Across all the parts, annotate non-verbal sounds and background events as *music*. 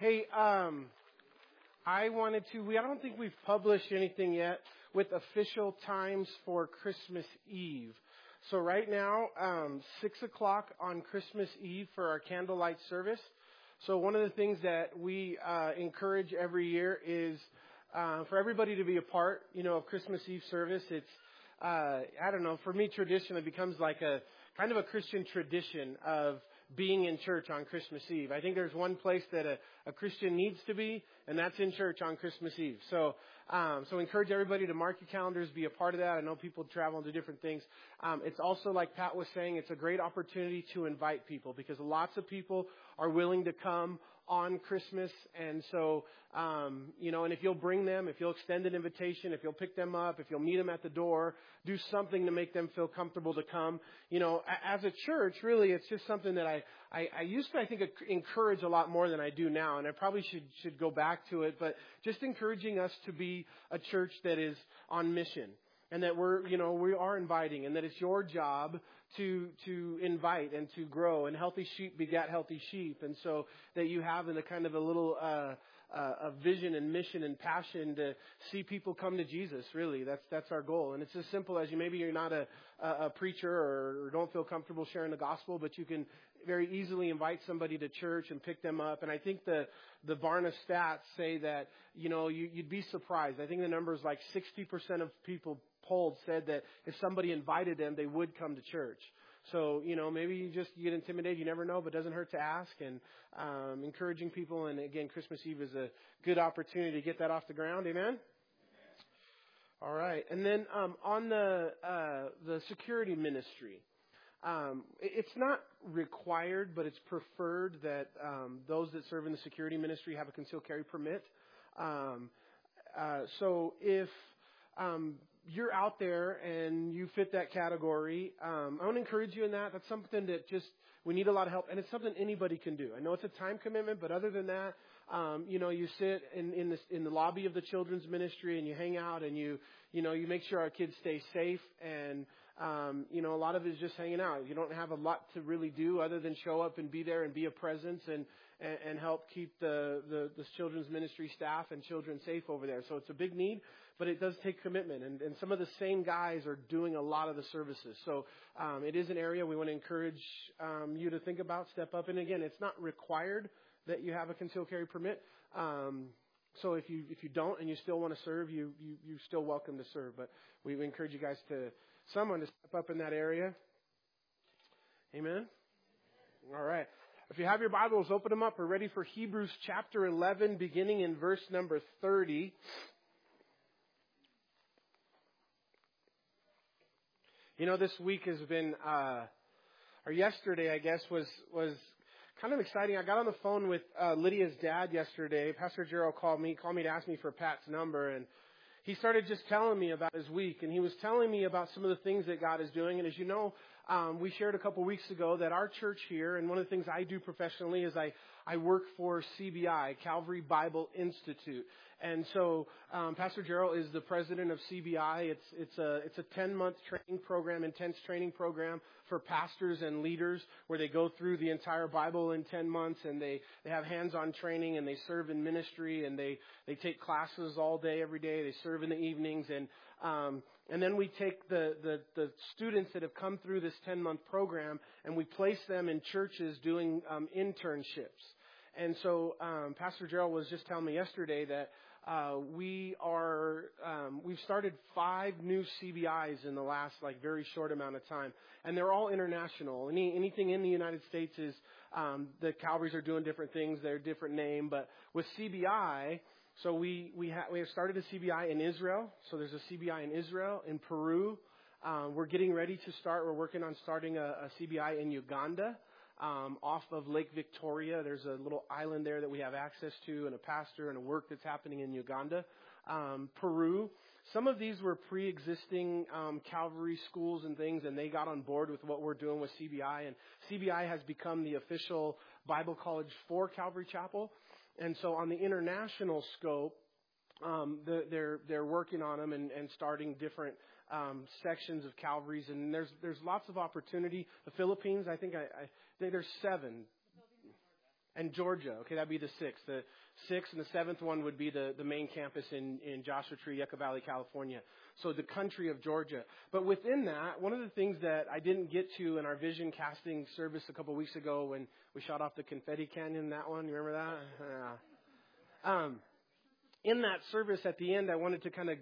Hey, um, I wanted to. We I don't think we've published anything yet with official times for Christmas Eve. So right now, um, six o'clock on Christmas Eve for our candlelight service. So one of the things that we uh, encourage every year is uh, for everybody to be a part, you know, of Christmas Eve service. It's uh, I don't know. For me, tradition it becomes like a kind of a Christian tradition of being in church on Christmas Eve. I think there's one place that a, a Christian needs to be, and that's in church on Christmas Eve. So, um, so encourage everybody to mark your calendars, be a part of that. I know people travel and do different things. Um, it's also like Pat was saying, it's a great opportunity to invite people because lots of people are willing to come on Christmas. And so, um, you know, and if you'll bring them, if you'll extend an invitation, if you'll pick them up, if you'll meet them at the door, do something to make them feel comfortable to come. You know, as a church, really, it's just something that I, I, I used to, I think, encourage a lot more than I do now. And I probably should, should go back to it, but just encouraging us to be a church that is on mission and that we're, you know, we are inviting and that it's your job to, to invite and to grow and healthy sheep begat healthy sheep. And so that you have in a kind of a little, uh, uh, a vision and mission and passion to see people come to Jesus. Really, that's that's our goal. And it's as simple as you. Maybe you're not a a, preacher or, or don't feel comfortable sharing the gospel, but you can very easily invite somebody to church and pick them up. And I think the the Barna stats say that you know you, you'd be surprised. I think the number is like 60% of people polled said that if somebody invited them, they would come to church. So, you know, maybe you just get intimidated. You never know, but it doesn't hurt to ask. And um, encouraging people. And again, Christmas Eve is a good opportunity to get that off the ground. Amen. All right, and then um, on the uh, the security ministry, um, it's not required, but it's preferred that um, those that serve in the security ministry have a concealed carry permit. Um, uh, so if um, you're out there and you fit that category, um, I want to encourage you in that. That's something that just we need a lot of help, and it's something anybody can do. I know it's a time commitment, but other than that, um, you know, you sit in in the in the lobby of the children's ministry and you hang out and you you know you make sure our kids stay safe and um, you know a lot of it is just hanging out. You don't have a lot to really do other than show up and be there and be a presence and and, and help keep the, the the children's ministry staff and children safe over there. So it's a big need but it does take commitment. And, and some of the same guys are doing a lot of the services. So um, it is an area we want to encourage um, you to think about, step up. And again, it's not required that you have a concealed carry permit. Um, so if you if you don't and you still want to serve, you you you still welcome to serve. But we encourage you guys to someone to step up in that area. Amen. All right. If you have your Bibles, open them up. We're ready for Hebrews chapter 11, beginning in verse number 30. You know, this week has been, uh, or yesterday, I guess, was was kind of exciting. I got on the phone with uh, Lydia's dad yesterday. Pastor Gerald called me, called me to ask me for Pat's number, and he started just telling me about his week, and he was telling me about some of the things that God is doing. And as you know, um, we shared a couple weeks ago that our church here, and one of the things I do professionally is I I work for CBI, Calvary Bible Institute. And so, um, Pastor Gerald is the president of CBI. It's it's a it's a 10 month training program, intense training program for pastors and leaders, where they go through the entire Bible in 10 months, and they they have hands-on training, and they serve in ministry, and they they take classes all day, every day. They serve in the evenings, and um, and then we take the, the the students that have come through this 10 month program, and we place them in churches doing um, internships. And so, um, Pastor Gerald was just telling me yesterday that uh, we are um, we've started five new CBIs in the last like very short amount of time, and they're all international. Any anything in the United States is um, the Calvaries are doing different things. They're different name, but with CBI, so we we, ha- we have started a CBI in Israel. So there's a CBI in Israel, in Peru. Um, we're getting ready to start. We're working on starting a, a CBI in Uganda um, off of Lake Victoria. There's a little island there that we have access to, and a pastor and a work that's happening in Uganda. Um, Peru. Some of these were pre-existing um, Calvary schools and things, and they got on board with what we're doing with CBI. And CBI has become the official Bible college for Calvary Chapel. And so, on the international scope, um, the, they're they're working on them and, and starting different um, sections of Calvary's, and there's there's lots of opportunity. The Philippines, I think I, I think there's seven. And Georgia. Okay, that'd be the sixth. The sixth and the seventh one would be the, the main campus in, in Joshua Tree, Yucca Valley, California. So the country of Georgia. But within that, one of the things that I didn't get to in our vision casting service a couple of weeks ago when we shot off the confetti canyon, that one, you remember that? Yeah. Um, in that service at the end, I wanted to kind of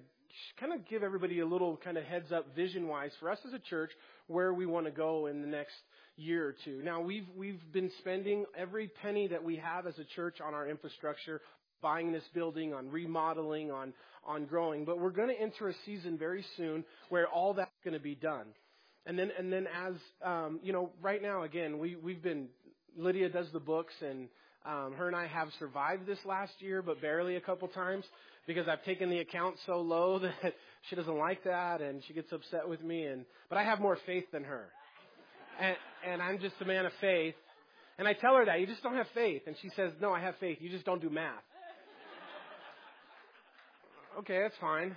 kind of give everybody a little kind of heads up vision wise for us as a church where we want to go in the next year or two. Now we've we've been spending every penny that we have as a church on our infrastructure, buying this building, on remodeling, on on growing. But we're going to enter a season very soon where all that's going to be done. And then and then as um, you know, right now again we we've been Lydia does the books and um, her and I have survived this last year, but barely a couple times because I've taken the account so low *laughs* that she doesn't like that and she gets upset with me. And but I have more faith than her, and and I'm just a man of faith. And I tell her that you just don't have faith, and she says, "No, I have faith. You just don't do math." *laughs* okay, that's fine.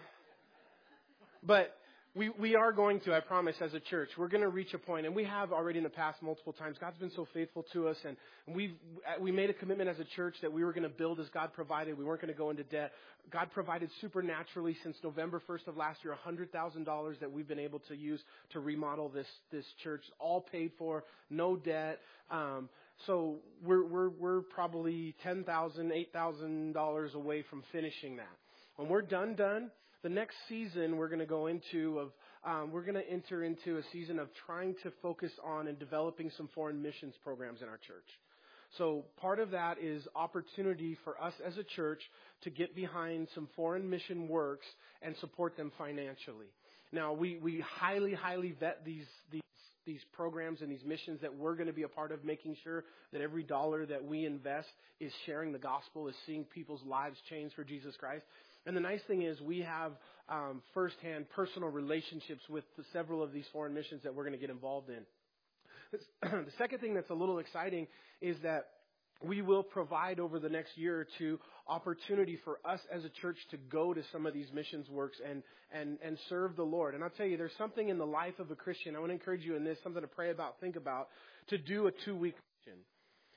But we, we are going to, I promise, as a church, we're going to reach a point, and we have already in the past multiple times. God's been so faithful to us, and we've we made a commitment as a church that we were going to build as God provided. We weren't going to go into debt. God provided supernaturally since November 1st of last year, $100,000 that we've been able to use to remodel this this church, all paid for, no debt. Um, so we're we're we're probably ten thousand, eight thousand dollars away from finishing that. When we're done, done the next season we're going to go into of um, we're going to enter into a season of trying to focus on and developing some foreign missions programs in our church. So part of that is opportunity for us as a church to get behind some foreign mission works and support them financially. Now we, we highly, highly vet these, these, these programs and these missions that we're going to be a part of, making sure that every dollar that we invest is sharing the gospel, is seeing people's lives change for Jesus Christ. And the nice thing is we have um, firsthand personal relationships with several of these foreign missions that we're going to get involved in. *clears throat* the second thing that's a little exciting is that we will provide over the next year or two opportunity for us as a church to go to some of these missions works and, and, and serve the Lord. And I'll tell you, there's something in the life of a Christian. I want to encourage you in this, something to pray about, think about, to do a two week mission.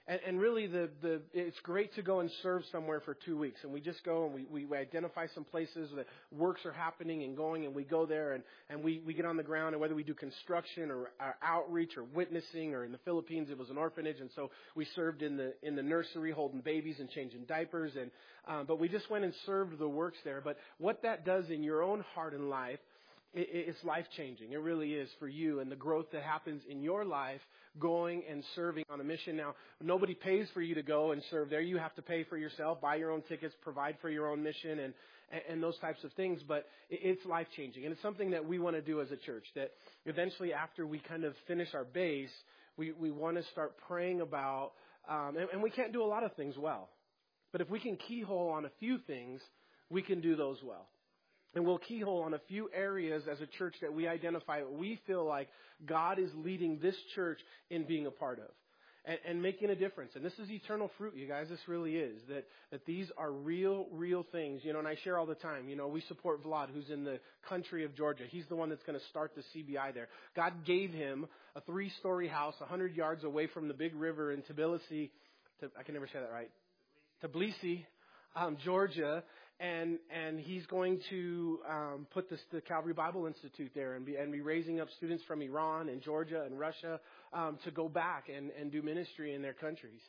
And, and really, the, the, it's great to go and serve somewhere for two weeks. And we just go and we, we identify some places that works are happening and going, and we go there and, and we, we get on the ground. And whether we do construction or, or outreach or witnessing, or in the Philippines, it was an orphanage, and so we served in the in the nursery, holding babies and changing diapers. And um, but we just went and served the works there. But what that does in your own heart and life it's life changing. It really is for you and the growth that happens in your life going and serving on a mission. Now, nobody pays for you to go and serve there. You have to pay for yourself, buy your own tickets, provide for your own mission, and and those types of things. But it's life changing, and it's something that we want to do as a church. That eventually, after we kind of finish our base, we we want to start praying about, um, and, and we can't do a lot of things well, but if we can keyhole on a few things, we can do those well. And we'll keyhole on a few areas as a church that we identify we feel like God is leading this church in being a part of. And, and, making a difference. And this is eternal fruit, you guys. This really is. That, that these are real, real things. You know, and I share all the time, you know, we support Vlad, who's in the country of Georgia. He's the one that's going to start the CBI there. God gave him a three story house 100 yards away from the big river in Tbilisi. To, I can never say that right. Tbilisi, um, Georgia, and and he's going to um, put this, the Calvary Bible Institute there and be and be raising up students from Iran and Georgia and Russia um, to go back and and do ministry in their countries.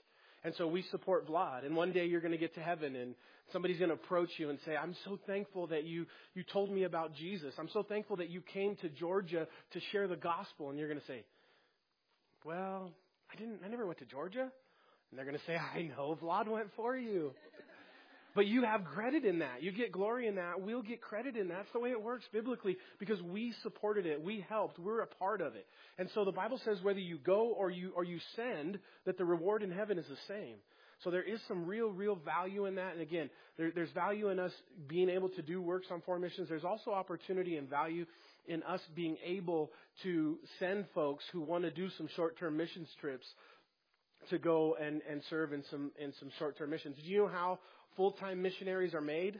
And so we support Vlad. And one day you're going to get to heaven and somebody's going to approach you and say, "I'm so thankful that you you told me about Jesus. I'm so thankful that you came to Georgia to share the gospel." And you're going to say, "Well, I didn't. I never went to Georgia." And they're going to say, "I know Vlad went for you." But you have credit in that. You get glory in that. We'll get credit in that. That's the way it works biblically because we supported it. We helped. We're a part of it. And so the Bible says whether you go or you, or you send, that the reward in heaven is the same. So there is some real, real value in that. And again, there, there's value in us being able to do works on foreign missions. There's also opportunity and value in us being able to send folks who want to do some short-term missions trips to go and, and serve in some in some short term missions. Do you know how full time missionaries are made?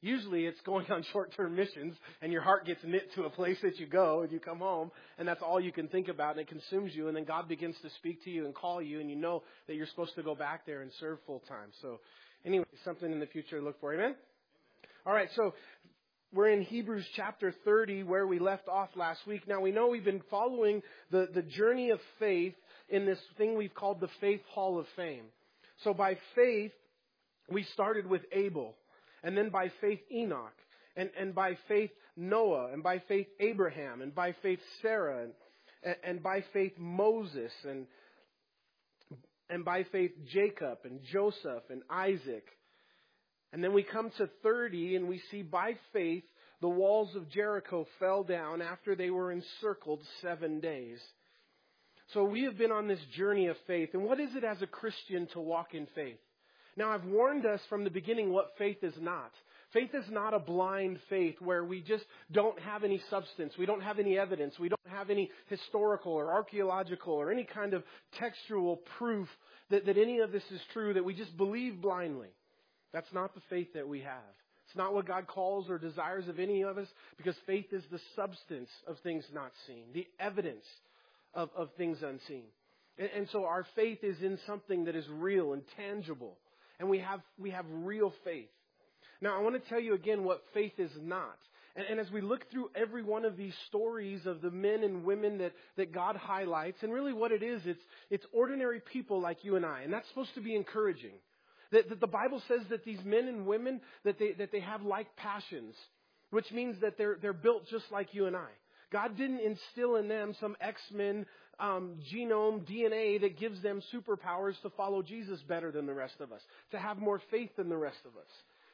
Usually it's going on short-term missions and your heart gets knit to a place that you go and you come home and that's all you can think about and it consumes you and then God begins to speak to you and call you and you know that you're supposed to go back there and serve full time. So anyway, something in the future to look for. Amen? All right, so we're in Hebrews chapter 30 where we left off last week. Now we know we've been following the, the journey of faith in this thing we've called the Faith Hall of Fame. So by faith, we started with Abel and then by faith Enoch, and, and by faith Noah, and by faith Abraham, and by faith Sarah, and, and by faith Moses, and, and by faith Jacob, and Joseph, and Isaac. And then we come to 30, and we see by faith the walls of Jericho fell down after they were encircled seven days. So we have been on this journey of faith. And what is it as a Christian to walk in faith? Now, I've warned us from the beginning what faith is not. Faith is not a blind faith where we just don't have any substance. We don't have any evidence. We don't have any historical or archaeological or any kind of textual proof that, that any of this is true, that we just believe blindly. That's not the faith that we have. It's not what God calls or desires of any of us because faith is the substance of things not seen, the evidence of, of things unseen. And, and so our faith is in something that is real and tangible and we have, we have real faith. Now, I want to tell you again what faith is not. And, and, as we look through every one of these stories of the men and women that, that God highlights, and really what it is, it's, it's ordinary people like you and I. And that's supposed to be encouraging. That, that the Bible says that these men and women, that they, that they have like passions, which means that they're, they're built just like you and I. God didn't instill in them some X-Men um, genome, DNA that gives them superpowers to follow Jesus better than the rest of us, to have more faith than the rest of us.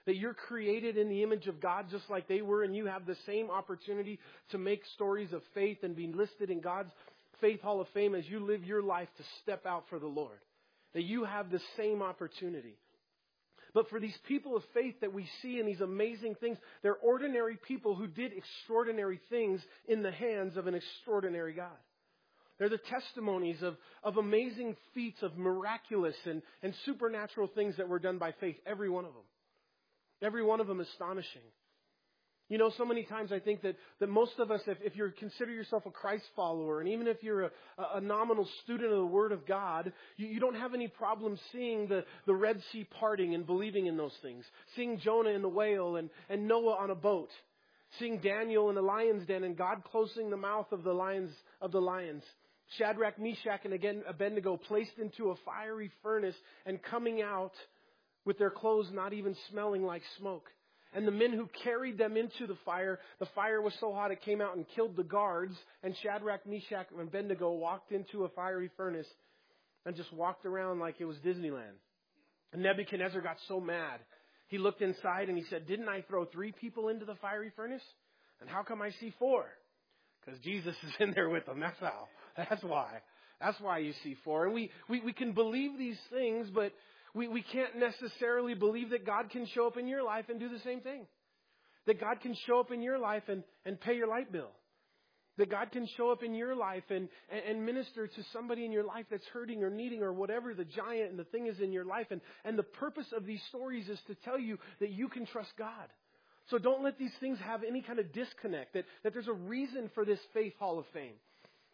That you're created in the image of God just like they were, and you have the same opportunity to make stories of faith and be listed in God's Faith Hall of Fame as you live your life to step out for the Lord. That you have the same opportunity. But for these people of faith that we see in these amazing things, they're ordinary people who did extraordinary things in the hands of an extraordinary God. They're the testimonies of, of amazing feats of miraculous and, and supernatural things that were done by faith, every one of them. Every one of them astonishing. You know, so many times I think that, that most of us, if, if you consider yourself a Christ follower, and even if you're a, a nominal student of the Word of God, you, you don't have any problem seeing the, the Red Sea parting and believing in those things. Seeing Jonah in the whale and, and Noah on a boat. Seeing Daniel in the lion's den and God closing the mouth of the lions of the lions. Shadrach, Meshach, and again Abednego placed into a fiery furnace and coming out with their clothes not even smelling like smoke. And the men who carried them into the fire, the fire was so hot it came out and killed the guards. And Shadrach, Meshach, and Abednego walked into a fiery furnace and just walked around like it was Disneyland. And Nebuchadnezzar got so mad. He looked inside and he said, Didn't I throw three people into the fiery furnace? And how come I see four? Because Jesus is in there with them. That's how. *laughs* That's why. That's why you see four. And we, we, we can believe these things, but we, we can't necessarily believe that God can show up in your life and do the same thing. That God can show up in your life and, and pay your light bill. That God can show up in your life and, and, minister to somebody in your life that's hurting or needing or whatever the giant and the thing is in your life. And, and the purpose of these stories is to tell you that you can trust God. So don't let these things have any kind of disconnect, that, that there's a reason for this faith hall of fame.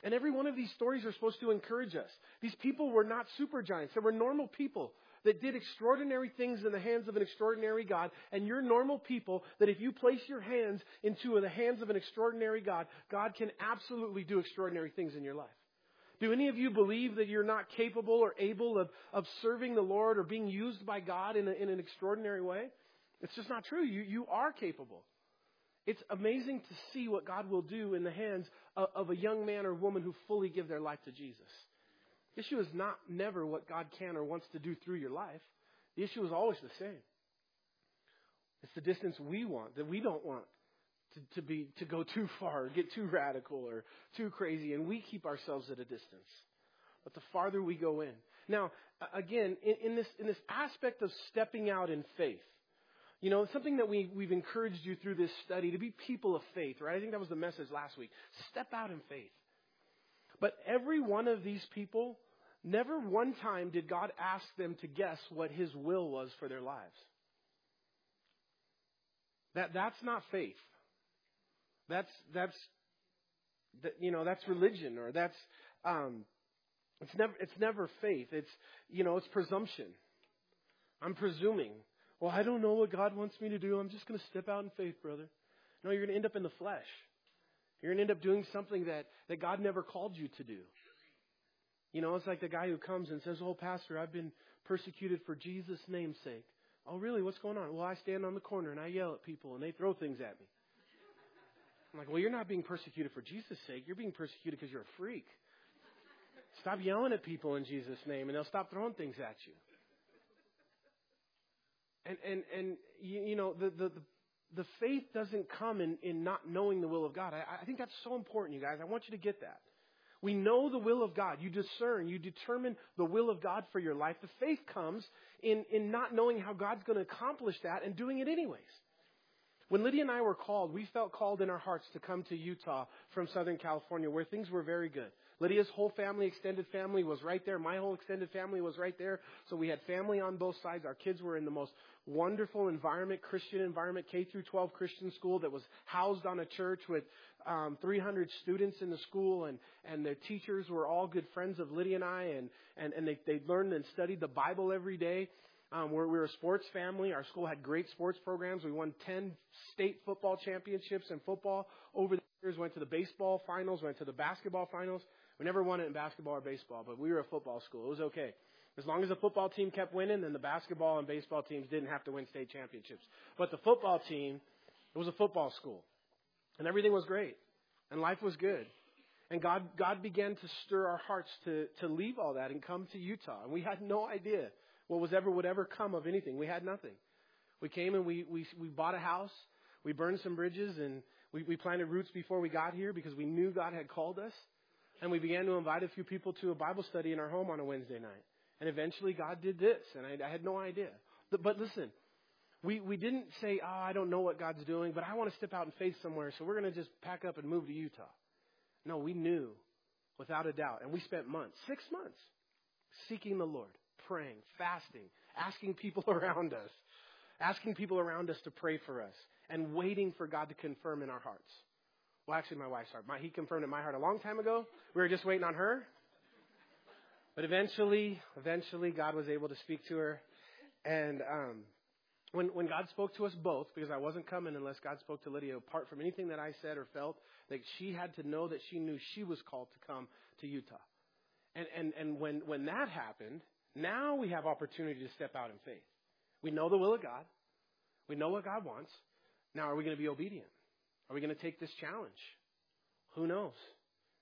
And every one of these stories are supposed to encourage us. These people were not super giants. They were normal people that did extraordinary things in the hands of an extraordinary God. And you're normal people that if you place your hands into the hands of an extraordinary God, God can absolutely do extraordinary things in your life. Do any of you believe that you're not capable or able of, of serving the Lord or being used by God in, a, in an extraordinary way? It's just not true. You, you are capable. It's amazing to see what God will do in the hands of, a young man or woman who fully give their life to Jesus. The issue is not never what God can or wants to do through your life. The issue is always the same. It's the distance we want, that we don't want to, to be to go too far, or get too radical or too crazy, and we keep ourselves at a distance. But the farther we go in. Now, again, in, in this in this aspect of stepping out in faith, you know, something that we, we've encouraged you through this study to be people of faith, right? I think that was the message last week. Step out in faith. But every one of these people, never one time did God ask them to guess what His will was for their lives. That that's not faith. That's that's that, you know that's religion or that's um, it's never it's never faith. It's you know it's presumption. I'm presuming. Well, I don't know what God wants me to do. I'm just going to step out in faith, brother. No, you're going to end up in the flesh. You're going to end up doing something that, that God never called you to do. You know, it's like the guy who comes and says, Oh, Pastor, I've been persecuted for Jesus' name's sake. Oh, really? What's going on? Well, I stand on the corner and I yell at people and they throw things at me. I'm like, Well, you're not being persecuted for Jesus' sake. You're being persecuted because you're a freak. Stop yelling at people in Jesus' name and they'll stop throwing things at you. And, and, and you, you know, the, the, the the faith doesn't come in, in not knowing the will of God. I, I think that's so important, you guys. I want you to get that. We know the will of God. You discern, you determine the will of God for your life. The faith comes in, in not knowing how God's going to accomplish that and doing it anyways. When Lydia and I were called, we felt called in our hearts to come to Utah from Southern California where things were very good. Lydia's whole family, extended family was right there. My whole extended family was right there. So we had family on both sides. Our kids were in the most wonderful environment, Christian environment, K through 12 Christian school that was housed on a church with um, 300 students in the school, and and the teachers were all good friends of Lydia and I, and and and they they learned and studied the Bible every day. Um, we're, we're a sports family. Our school had great sports programs. We won 10 state football championships in football over the years. Went to the baseball finals. Went to the basketball finals. We never won it in basketball or baseball, but we were a football school. It was okay. As long as the football team kept winning, then the basketball and baseball teams didn't have to win state championships. But the football team, it was a football school. And everything was great. And life was good. And God, God began to stir our hearts to, to leave all that and come to Utah. And we had no idea what was ever would ever come of anything. We had nothing. We came and we, we, we bought a house. We burned some bridges and we, we planted roots before we got here because we knew God had called us. And we began to invite a few people to a Bible study in our home on a Wednesday night. And eventually God did this, and I, I had no idea. But, but listen, we, we didn't say, oh, I don't know what God's doing, but I want to step out in faith somewhere, so we're going to just pack up and move to Utah. No, we knew without a doubt. And we spent months, six months, seeking the Lord, praying, fasting, asking people *laughs* around us, asking people around us to pray for us, and waiting for God to confirm in our hearts. Well, actually, my wife's heart. My, he confirmed in my heart a long time ago. We were just waiting on her. But eventually, eventually, God was able to speak to her. And um, when, when God spoke to us both, because I wasn't coming unless God spoke to Lydia, apart from anything that I said or felt, that she had to know that she knew she was called to come to Utah. And, and, and when, when that happened, now we have opportunity to step out in faith. We know the will of God. We know what God wants. Now, are we going to be obedient? Are we going to take this challenge? Who knows?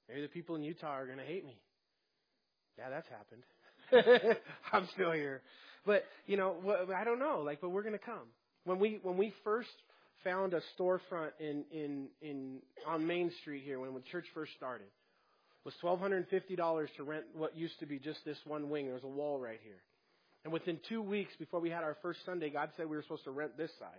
Maybe the people in Utah are going to hate me. Yeah, that's happened. *laughs* I'm still here. But, you know, I don't know. Like, but we're going to come. When we, when we first found a storefront in, in, in, on Main Street here, when the church first started, it was $1,250 to rent what used to be just this one wing. There was a wall right here. And within two weeks before we had our first Sunday, God said we were supposed to rent this side.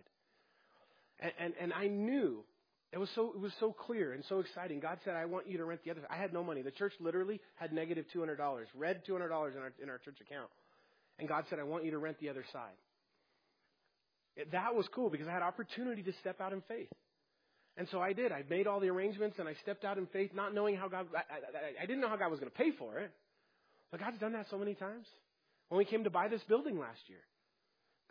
And, and, and I knew it was so it was so clear and so exciting. God said, "I want you to rent the other." Side. I had no money. The church literally had negative two hundred dollars, red two hundred dollars in our in our church account, and God said, "I want you to rent the other side." It, that was cool because I had opportunity to step out in faith, and so I did. I made all the arrangements and I stepped out in faith, not knowing how God. I, I, I didn't know how God was going to pay for it, but God's done that so many times. When we came to buy this building last year,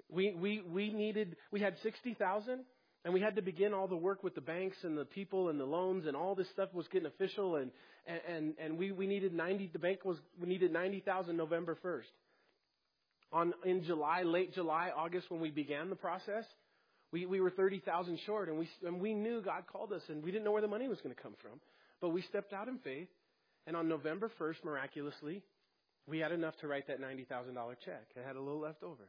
we we we needed we had sixty thousand and we had to begin all the work with the banks and the people and the loans and all this stuff was getting official and and and we we needed 90 the bank was we needed 90,000 November 1st. On in July, late July, August when we began the process, we we were 30,000 short and we and we knew God called us and we didn't know where the money was going to come from. But we stepped out in faith and on November 1st miraculously, we had enough to write that $90,000 check. I had a little left over.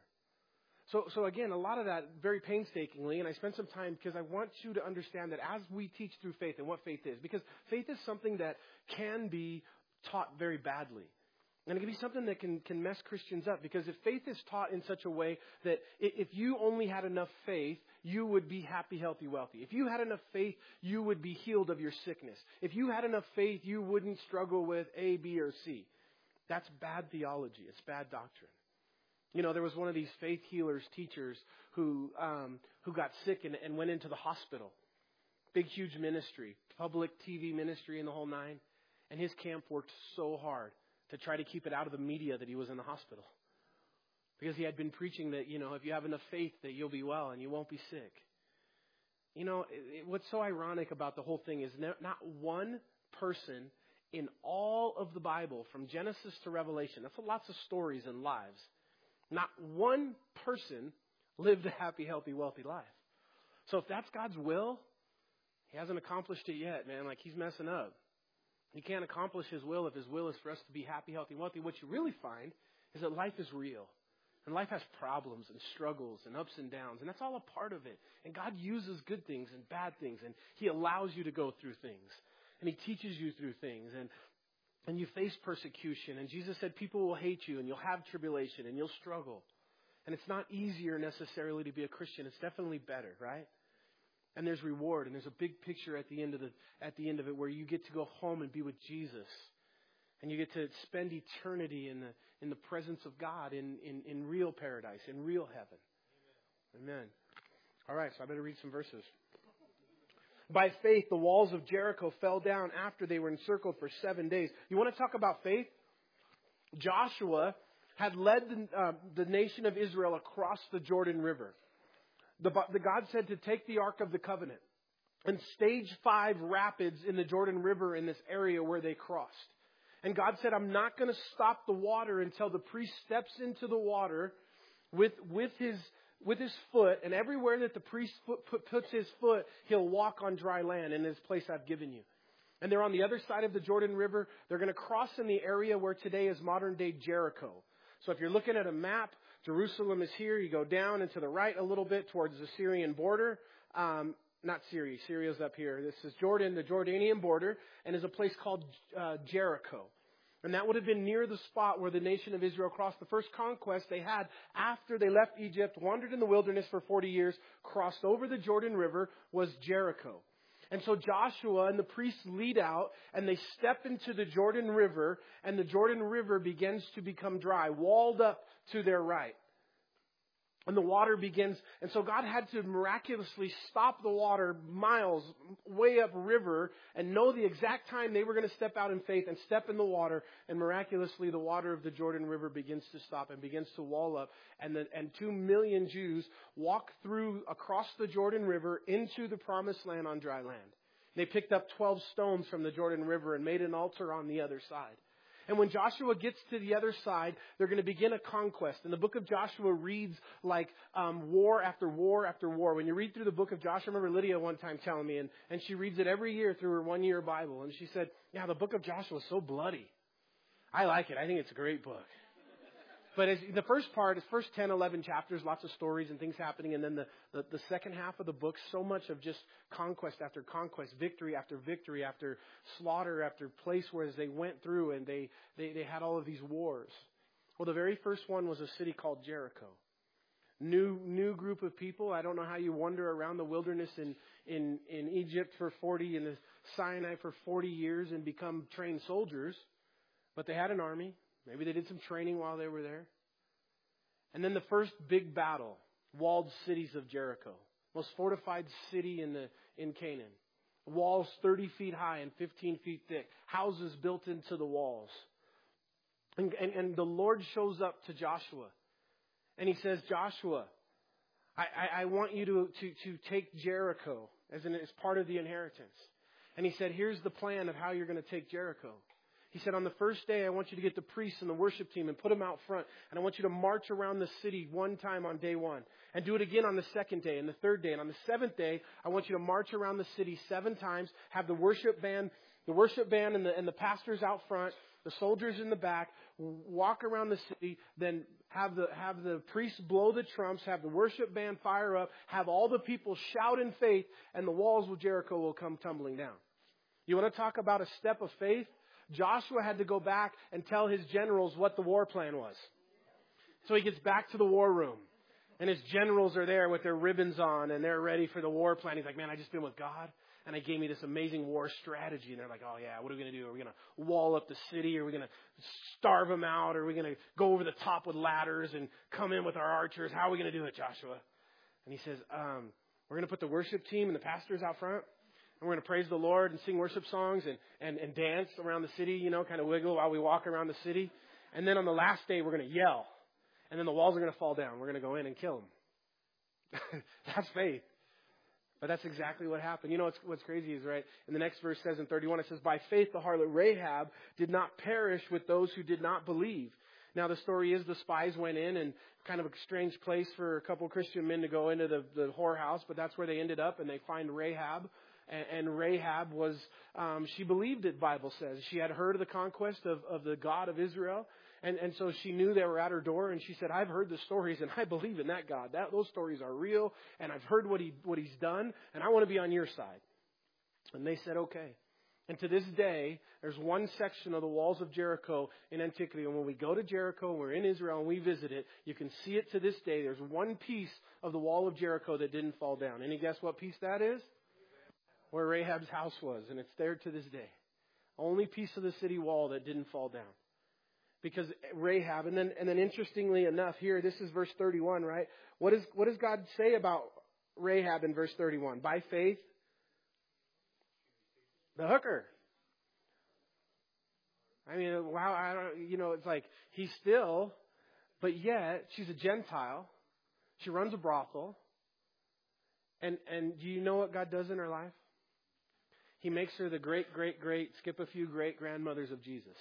So, so again, a lot of that very painstakingly, and I spent some time because I want you to understand that as we teach through faith and what faith is, because faith is something that can be taught very badly. And it can be something that can, can mess Christians up because if faith is taught in such a way that if you only had enough faith, you would be happy, healthy, wealthy. If you had enough faith, you would be healed of your sickness. If you had enough faith, you wouldn't struggle with A, B, or C. That's bad theology. It's bad doctrine. You know, there was one of these faith healers teachers who um, who got sick and, and went into the hospital. Big, huge ministry, public TV ministry in the whole nine. And his camp worked so hard to try to keep it out of the media that he was in the hospital. Because he had been preaching that, you know, if you have enough faith that you'll be well and you won't be sick. You know, it, what's so ironic about the whole thing is not one person in all of the Bible, from Genesis to Revelation, that's lots of stories and lives. Not one person lived a happy, healthy, wealthy life. So if that's God's will, He hasn't accomplished it yet, man. Like He's messing up. He can't accomplish His will if His will is for us to be happy, healthy, wealthy. What you really find is that life is real. And life has problems and struggles and ups and downs, and that's all a part of it. And God uses good things and bad things, and He allows you to go through things and he teaches you through things and and you face persecution and Jesus said people will hate you and you'll have tribulation and you'll struggle. And it's not easier necessarily to be a Christian. It's definitely better, right? And there's reward and there's a big picture at the end of the at the end of it where you get to go home and be with Jesus. And you get to spend eternity in the in the presence of God in, in, in real paradise, in real heaven. Amen. Amen. All right, so I better read some verses. By faith, the walls of Jericho fell down after they were encircled for seven days. You want to talk about faith? Joshua had led the, uh, the nation of Israel across the Jordan River. The, the God said to take the Ark of the Covenant and stage five rapids in the Jordan River in this area where they crossed. And God said, I'm not going to stop the water until the priest steps into the water with, with his with his foot, and everywhere that the priest put, put, puts his foot, he'll walk on dry land in this place I've given you. And they're on the other side of the Jordan River. They're going to cross in the area where today is modern day Jericho. So if you're looking at a map, Jerusalem is here. You go down and to the right a little bit towards the Syrian border. Um, not Syria. Syria's up here. This is Jordan, the Jordanian border, and is a place called uh, Jericho. And that would have been near the spot where the nation of Israel crossed the first conquest they had after they left Egypt, wandered in the wilderness for 40 years, crossed over the Jordan River, was Jericho. And so Joshua and the priests lead out and they step into the Jordan River and the Jordan River begins to become dry, walled up to their right and the water begins. And so God had to miraculously stop the water miles way up river and know the exact time they were going to step out in faith and step in the water. And miraculously, the water of the Jordan River begins to stop and begins to wall up. And, the, and two million Jews walk through across the Jordan River into the promised land on dry land. They picked up 12 stones from the Jordan River and made an altar on the other side. And when Joshua gets to the other side, they're going to begin a conquest. And the book of Joshua reads like um, war after war after war. When you read through the book of Joshua, I remember Lydia one time telling me, and, and she reads it every year through her one year Bible. And she said, Yeah, the book of Joshua is so bloody. I like it. I think it's a great book. But as, the first part is first 10, 11 chapters, lots of stories and things happening. And then the, the, the second half of the book, so much of just conquest after conquest, victory after victory, after slaughter after place where they went through and they, they, they had all of these wars. Well, the very first one was a city called Jericho. New, new group of people. I don't know how you wander around the wilderness in, in, in Egypt for 40, in the Sinai for 40 years and become trained soldiers. But they had an army. Maybe they did some training while they were there. And then the first big battle, walled cities of Jericho, most fortified city in the in Canaan. Walls 30 feet high and 15 feet thick, houses built into the walls. And, and, and the Lord shows up to Joshua and he says, Joshua, I, I, I want you to, to, to take Jericho as, an, as part of the inheritance. And he said, Here's the plan of how you're going to take Jericho. He said, On the first day, I want you to get the priests and the worship team and put them out front. And I want you to march around the city one time on day one. And do it again on the second day and the third day. And on the seventh day, I want you to march around the city seven times. Have the worship band, the worship band and the, and the pastors out front, the soldiers in the back, walk around the city, then have the, have the priests blow the trumps, have the worship band fire up, have all the people shout in faith, and the walls of Jericho will come tumbling down. You want to talk about a step of faith? Joshua had to go back and tell his generals what the war plan was. So he gets back to the war room. And his generals are there with their ribbons on and they're ready for the war plan. He's like, man, I just been with God. and they gave me this amazing war strategy. And they're like, oh yeah, what are we going to do? Are we going to wall up the city? Are we going to starve them out? Are we going to go over the top with ladders and come in with our archers? How are we going to do it, Joshua? And he says, um, we're going to put the worship team and the pastors out front. And we're going to praise the Lord and sing worship songs and, and, and dance around the city, you know, kind of wiggle while we walk around the city. And then on the last day, we're going to yell. And then the walls are going to fall down. We're going to go in and kill them. *laughs* That's faith. But that's exactly what happened. You know what's, what's crazy is, right, in the next verse says in 31, it says, By faith the harlot Rahab did not perish with those who did not believe. Now the story is the spies went in and kind of a strange place for a couple Christian men to go into the, the whorehouse, but that's where they ended up and they find Rahab. And, and Rahab was, um, she believed it, Bible says. She had heard of the conquest of, of the God of Israel. And, and so she knew they were at her door, and she said, I've heard the stories, and I believe in that God. That, those stories are real, and I've heard what, he, what he's done, and I want to be on your side. And they said, okay. And to this day, there's one section of the walls of Jericho in antiquity. And when we go to Jericho, we're in Israel, and we visit it, you can see it to this day. There's one piece of the wall of Jericho that didn't fall down. Any guess what piece that is? Where Rahab's house was, and it's there to this day. Only piece of the city wall that didn't fall down because Rahab, and then and then interestingly enough, here this is verse 31, right? What is what does God say about Rahab in verse 31? By faith, the hooker. I mean, wow, I don't, you know, it's like he's still, but yet she's a Gentile. She runs a brothel. And and do you know what God does in her life? He makes her the great, great, great, skip a few great grandmothers of Jesus.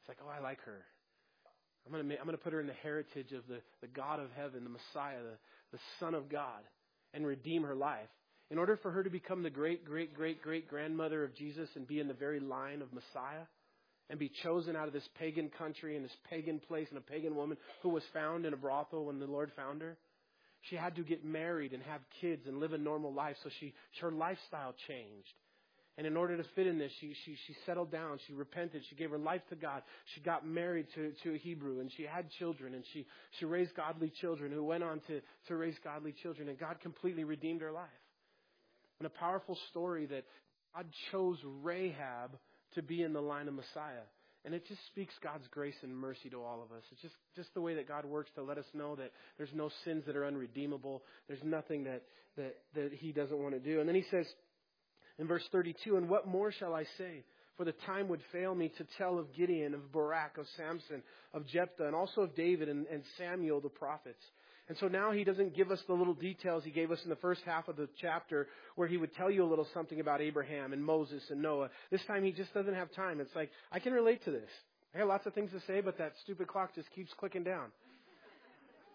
It's like, oh, I like her. I'm going to I'm going to put her in the heritage of the, the God of heaven, the Messiah, the, the Son of God, and redeem her life. In order for her to become the great, great, great, great grandmother of Jesus and be in the very line of Messiah and be chosen out of this pagan country and this pagan place and a pagan woman who was found in a brothel when the Lord found her, she had to get married and have kids and live a normal life. So she, her lifestyle changed. And in order to fit in this, she, she, she settled down. She repented. She gave her life to God. She got married to, to a Hebrew and she had children and she, she raised godly children who went on to, to raise godly children. And God completely redeemed her life. And a powerful story that God chose Rahab to be in the line of Messiah. And it just speaks God's grace and mercy to all of us. It's just, just the way that God works to let us know that there's no sins that are unredeemable. There's nothing that, that, that He doesn't want to do. And then He says, in verse 32, and what more shall I say? For the time would fail me to tell of Gideon, of Barak, of Samson, of Jephthah, and also of David and, and Samuel the prophets. And so now he doesn't give us the little details he gave us in the first half of the chapter where he would tell you a little something about Abraham and Moses and Noah. This time he just doesn't have time. It's like, I can relate to this. I got lots of things to say, but that stupid clock just keeps clicking down.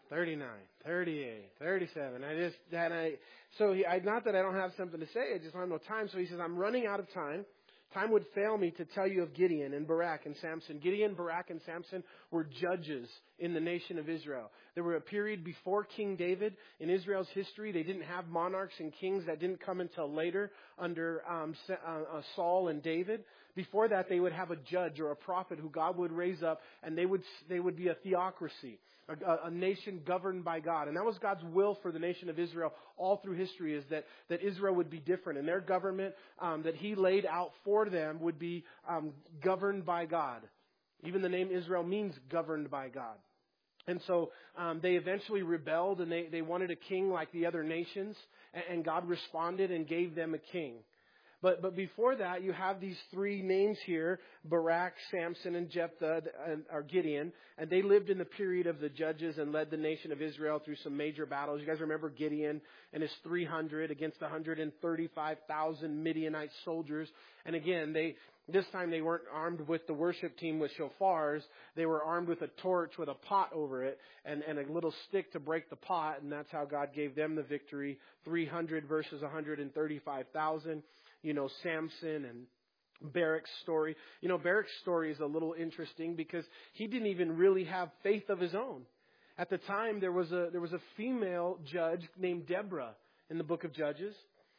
39, 38, 37. I just, and I, so he, I, not that I don't have something to say, I just don't have no time. So he says, I'm running out of time. Time would fail me to tell you of Gideon and Barak and Samson. Gideon, Barak, and Samson were judges in the nation of Israel. There were a period before King David in Israel's history. They didn't have monarchs and kings that didn't come until later under um, uh, uh, Saul and David. Before that, they would have a judge or a prophet who God would raise up, and they would they would be a theocracy a, a, nation governed by God. And that was God's will for the nation of Israel all through history is that, that Israel would be different and their government um, that he laid out for them would be um, governed by God. Even the name Israel means governed by God. And so um, they eventually rebelled and they, they wanted a king like the other nations, and, and God responded and gave them a king. But, but before that, you have these three names here Barak, Samson, and Jephthah, and, or Gideon. And they lived in the period of the judges and led the nation of Israel through some major battles. You guys remember Gideon and his 300 against 135,000 Midianite soldiers. And again, they, this time they weren't armed with the worship team with shofars. They were armed with a torch with a pot over it and, and a little stick to break the pot. And that's how God gave them the victory. 300 versus 135,000 you know, Samson and Barak's story. You know, Barak's story is a little interesting because he didn't even really have faith of his own. At the time, there was a, there was a female judge named Deborah in the book of Judges.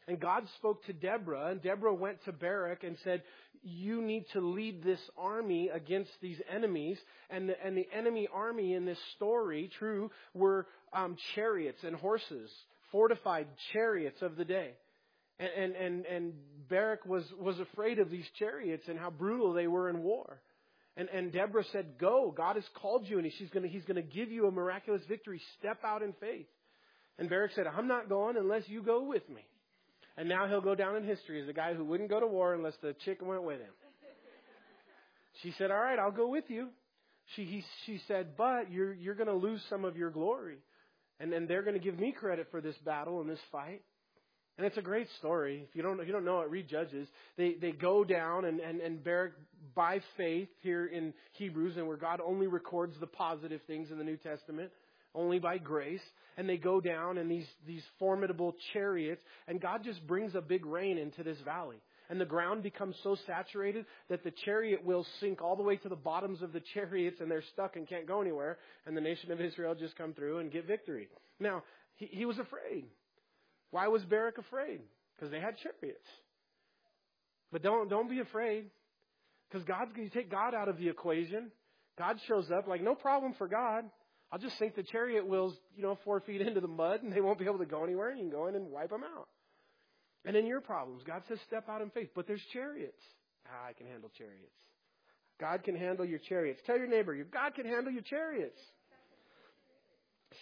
And God spoke to Deborah, and Deborah went to Barak and said, You need to lead this army against these enemies. And the, and the enemy army in this story, true, were um, chariots and horses, fortified chariots of the day. And, and, and, Barak was, was afraid of these chariots and how brutal they were in war. And, and Deborah said, Go, God has called you and she's gonna, He's going to give you a miraculous victory. Step out in faith. And Barak said, I'm not going unless you go with me. And now he'll go down in history as the guy who wouldn't go to war unless the chick went with him. She said, All right, I'll go with you. She, he, she said, But you're, you're going to lose some of your glory. And, and they're going to give me credit for this battle and this fight. And it's a great story. If you don't, if you don't know it, read Judges. They, they go down and, and, and Barak, by faith here in Hebrews, and where God only records the positive things in the New Testament, only by grace. And they go down in these, these formidable chariots, and God just brings a big rain into this valley. And the ground becomes so saturated that the chariot will sink all the way to the bottoms of the chariots, and they're stuck and can't go anywhere. And the nation of Israel just come through and get victory. Now, he, he was afraid. Why was Barak afraid? Because they had chariots. But don't don't be afraid, because God you take God out of the equation. God shows up like no problem for God. I'll just sink the chariot wheels, you know, four feet *laughs* into the mud, and they won't be able to go anywhere. And you can go in and wipe them out. And in your problems, God says, step out in faith. But there's chariots. Ah, I can handle chariots. God can handle your chariots. Tell your neighbor, God can handle your chariots.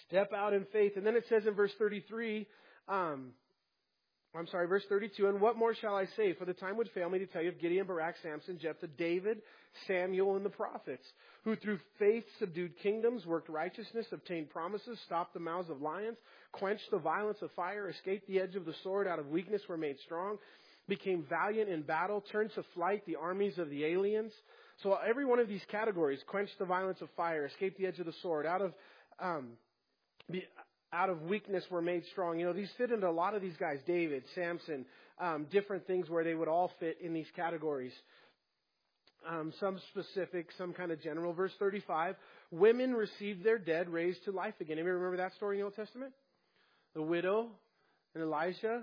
Step out in faith. And then it says in verse 33, um, I'm sorry, verse 32, and what more shall I say? For the time would fail me to tell you of Gideon, Barak, Samson, Jephthah, David, Samuel, and the prophets, who through faith subdued kingdoms, worked righteousness, obtained promises, stopped the mouths of lions, quenched the violence of fire, escaped the edge of the sword, out of weakness were made strong, became valiant in battle, turned to flight the armies of the aliens. So every one of these categories, quenched the violence of fire, escaped the edge of the sword, out of um, out of weakness were made strong. You know, these fit into a lot of these guys, David, Samson, um, different things where they would all fit in these categories. Um, some specific, some kind of general. Verse 35, women received their dead raised to life again. Anybody remember that story in the Old Testament? The widow and Elijah,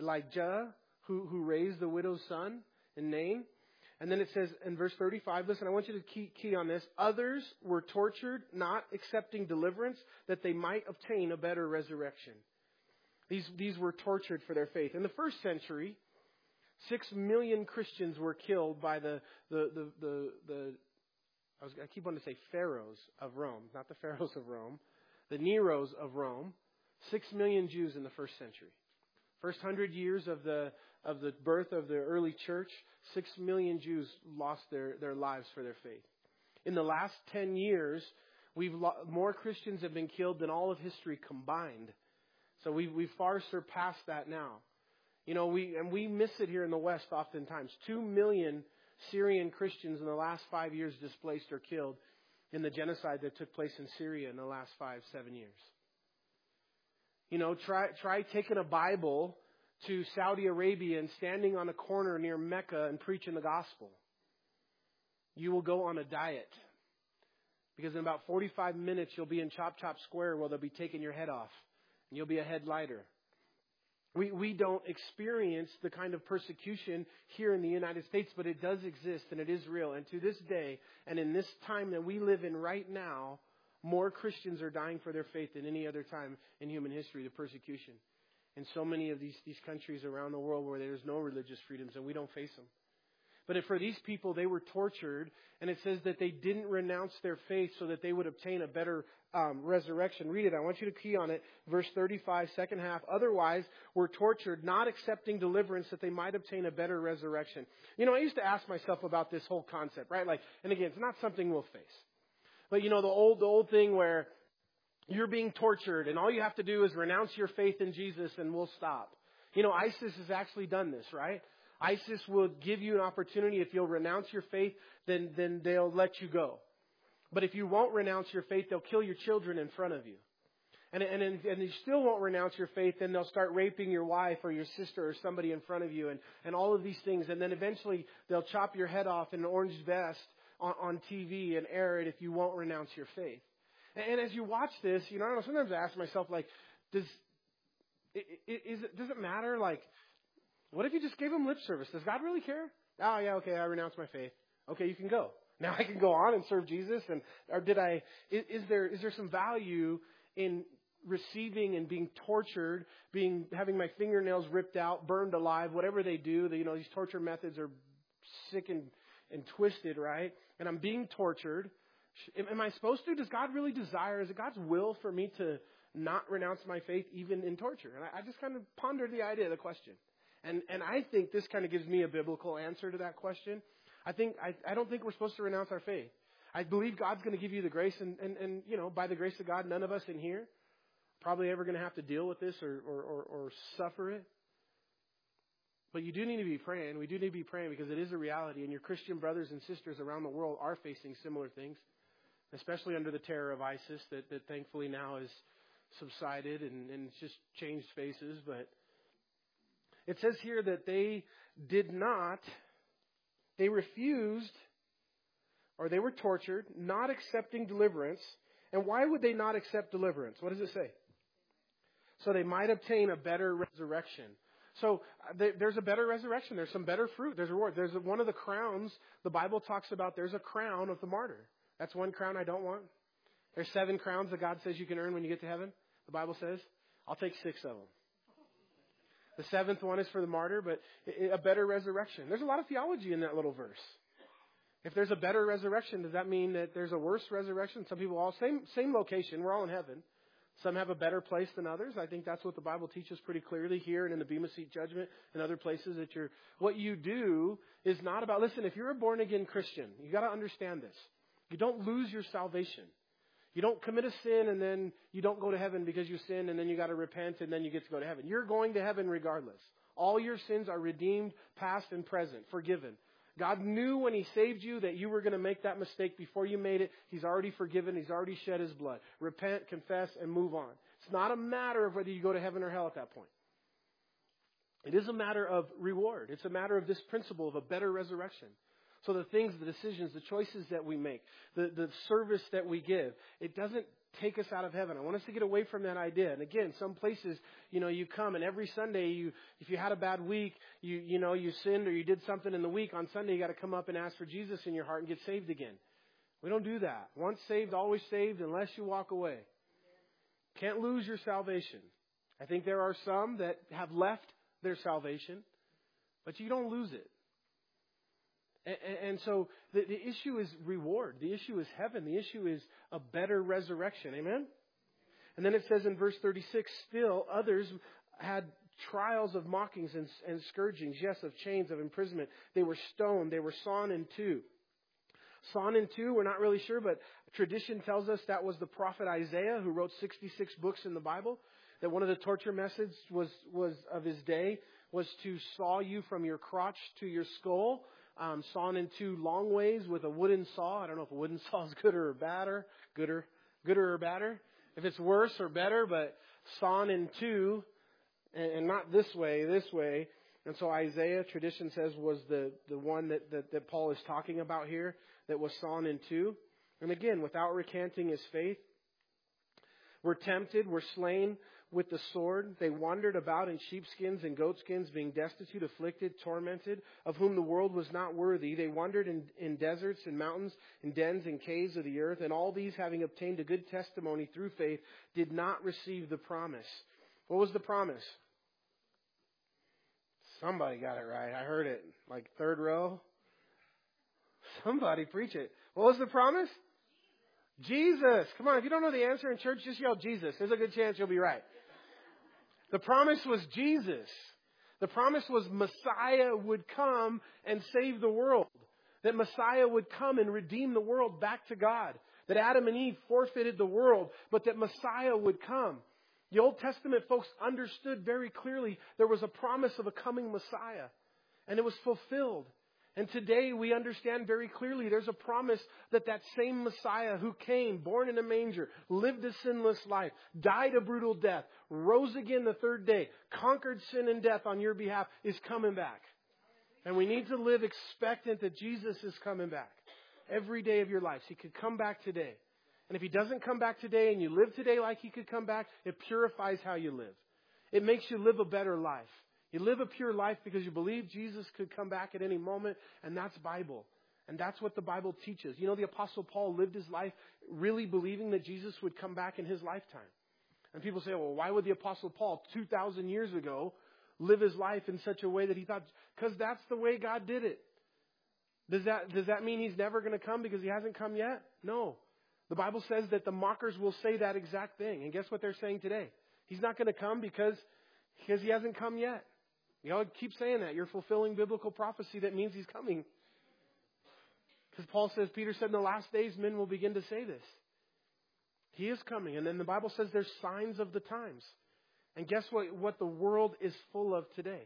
Elijah, who, who raised the widow's son in Nain. And then it says in verse 35, listen, I want you to key, key on this. Others were tortured, not accepting deliverance, that they might obtain a better resurrection. These, these were tortured for their faith. In the first century, six million Christians were killed by the, the, the, the, the I, was, I keep wanting to say pharaohs of Rome, not the pharaohs of Rome, the Neros of Rome. Six million Jews in the first century. First hundred years of the of the birth of the early church, six million Jews lost their, their lives for their faith. In the last ten years, we've lo- more Christians have been killed than all of history combined. So we've we've far surpassed that now. You know, we and we miss it here in the West oftentimes. Two million Syrian Christians in the last five years displaced or killed in the genocide that took place in Syria in the last five, seven years. You know, try, try taking a Bible to Saudi Arabia and standing on a corner near Mecca and preaching the gospel. You will go on a diet. Because in about 45 minutes, you'll be in Chop Chop Square where they'll be taking your head off. And you'll be a head lighter. We, we don't experience the kind of persecution here in the United States, but it does exist and it is real. And to this day, and in this time that we live in right now, more Christians are dying for their faith than any other time in human history, the persecution. In so many of these, these countries around the world where there's no religious freedoms and we don't face them. But for these people, they were tortured, and it says that they didn't renounce their faith so that they would obtain a better um, resurrection. Read it. I want you to key on it. Verse 35, second half. Otherwise, were tortured, not accepting deliverance that they might obtain a better resurrection. You know, I used to ask myself about this whole concept, right? Like, and again, it's not something we'll face. But you know, the old, the old thing where you're being tortured and all you have to do is renounce your faith in Jesus and we'll stop. You know, ISIS has actually done this, right? ISIS will give you an opportunity. If you'll renounce your faith, then, then they'll let you go. But if you won't renounce your faith, they'll kill your children in front of you. And, and, and you still won't renounce your faith, then they'll start raping your wife or your sister or somebody in front of you and, and all of these things. And then eventually they'll chop your head off in an orange vest on, on TV and air it if you won't renounce your faith. And, as you watch this, you know, sometimes I ask myself, like, does, is it, does it matter? Like, what if you just gave him lip service? Does God really care? Oh, yeah, okay, I renounce my faith. Okay, you can go. *laughs* Now I can go on and serve Jesus. And or did I? Is, is there is there some value in receiving and being tortured, being having my fingernails ripped out, burned alive, whatever they do. You know, these torture methods are sick and, and twisted, right? And I'm being tortured. Am I supposed to? Does God really desire? Is it God's will for me to not renounce my faith even in torture? And I, I just kind of pondered the idea, the question. And, and I think this kind of gives me a biblical answer to that question. I think, I, I don't think we're supposed to renounce our faith. I believe God's going to give you the grace, and, and, and, you know, by the grace of God, none of us in here probably ever going to have to deal with this or, or, or, or suffer it. But you do need to be praying. We do need to be praying because it is a reality, and your Christian brothers and sisters around the world are facing similar things, especially under the terror of ISIS that, that thankfully now has subsided and, and it's just changed faces. But it says here that they did not, they refused or they were tortured, not accepting deliverance. And why would they not accept deliverance? What does it say? So they might obtain a better resurrection. So uh, there's a better resurrection. There's some better fruit. There's reward. There's one of the crowns the Bible talks about. There's a crown of the martyr. That's one crown I don't want. There's seven crowns that God says you can earn when you get to heaven. The Bible says. I'll take six of them. The seventh one is for the martyr, but a better resurrection. There's a lot of theology in that little verse. If there's a better resurrection, does that mean that there's a worse resurrection? Some people all same same location. We're all in heaven. Some have a better place than others. I think that's what the Bible teaches pretty clearly here and in the Bema Seat judgment and other places that you're what you do is not about listen, if you're a born again Christian, you gotta understand this. You don't lose your salvation. You don't commit a sin and then you don't go to heaven because you sin and then you gotta repent and then you get to go to heaven. You're going to heaven regardless. All your sins are redeemed, past and present, forgiven. God knew when He saved you that you were going to make that mistake before you made it. He's already forgiven. He's already shed His blood. Repent, confess, and move on. It's not a matter of whether you go to heaven or hell at that point. It is a matter of reward. It's a matter of this principle of a better resurrection. So the things, the decisions, the choices that we make, the, the service that we give, it doesn't take us out of heaven. I want us to get away from that idea. And again, some places, you know, you come and every Sunday you, if you had a bad week, you, you know, you sinned or you did something in the week, on Sunday you got to come up and ask for Jesus in your heart and get saved again. We don't do that. Once saved, always saved unless you walk away. Can't lose your salvation. I think there are some that have left their salvation, but you don't lose it. And, and so the, the issue is reward. The issue is heaven. The issue is a better resurrection. Amen? And then it says in verse 36, still others had trials of mockings and, and scourgings, yes, of chains, of imprisonment. They were stoned. They were sawn in two. Sawn in two, we're not really sure, but tradition tells us that was the prophet Isaiah who wrote 66 books in the Bible. That one of the torture methods was, was of his day was to saw you from your crotch to your skull um, sawn in two long ways with a wooden saw. I don't know if a wooden *laughs* saw is good or badder, gooder, gooder or badder. If it's worse or better, but sawn in two, and, and not this way, this way. And so Isaiah, tradition says, was the, the one that, that, that Paul is talking about here that was sawn in two. And again, without recanting his faith, were tempted, were slain, with the sword. They wandered about in sheepskins and goatskins, being destitute, afflicted, tormented, of whom the world was not worthy. They wandered in, in deserts and mountains, in dens and caves of the earth, and all these, having obtained a good testimony through faith, did not receive the promise. What was the promise? Somebody got it right. I heard it. Like third row. Somebody preach it. What was the promise? Jesus. Come on, if you don't know the answer in church, just yell Jesus. There's a good chance you'll be right. The promise was Jesus. The promise was Messiah would come and save the world. That Messiah would come and redeem the world back to God. That Adam and Eve forfeited the world, but that Messiah would come. The Old Testament folks understood very clearly there was a promise of a coming Messiah. And it was fulfilled. And today we understand very clearly there's a promise that that same Messiah who came, born in a manger, lived a sinless life, died a brutal death, rose again the third day, conquered sin and death on your behalf, is coming back. And we need to live expectant that Jesus is coming back every day of your life. He could come back today. And if he doesn't come back today and you live today like he could come back, it purifies how you live. It makes you live a better life. You live a pure life because you believe Jesus could come back at any moment, and that's Bible. And that's what the Bible teaches. You know, the Apostle Paul lived his life really believing that Jesus would come back in his lifetime. And people say, well, why would the Apostle Paul 2,000 years ago live his life in such a way that he thought, because that's the way God did it. Does that, does that mean he's never going to come because he hasn't come yet? No. The Bible says that the mockers will say that exact thing. And guess what they're saying today? He's not going to come because, because he hasn't come yet. You all keep saying that. You're fulfilling biblical prophecy that means he's coming. Because Paul says, Peter said, in the last days men will begin to say this. He is coming. And then the Bible says there's signs of the times. And guess what, what the world is full of today?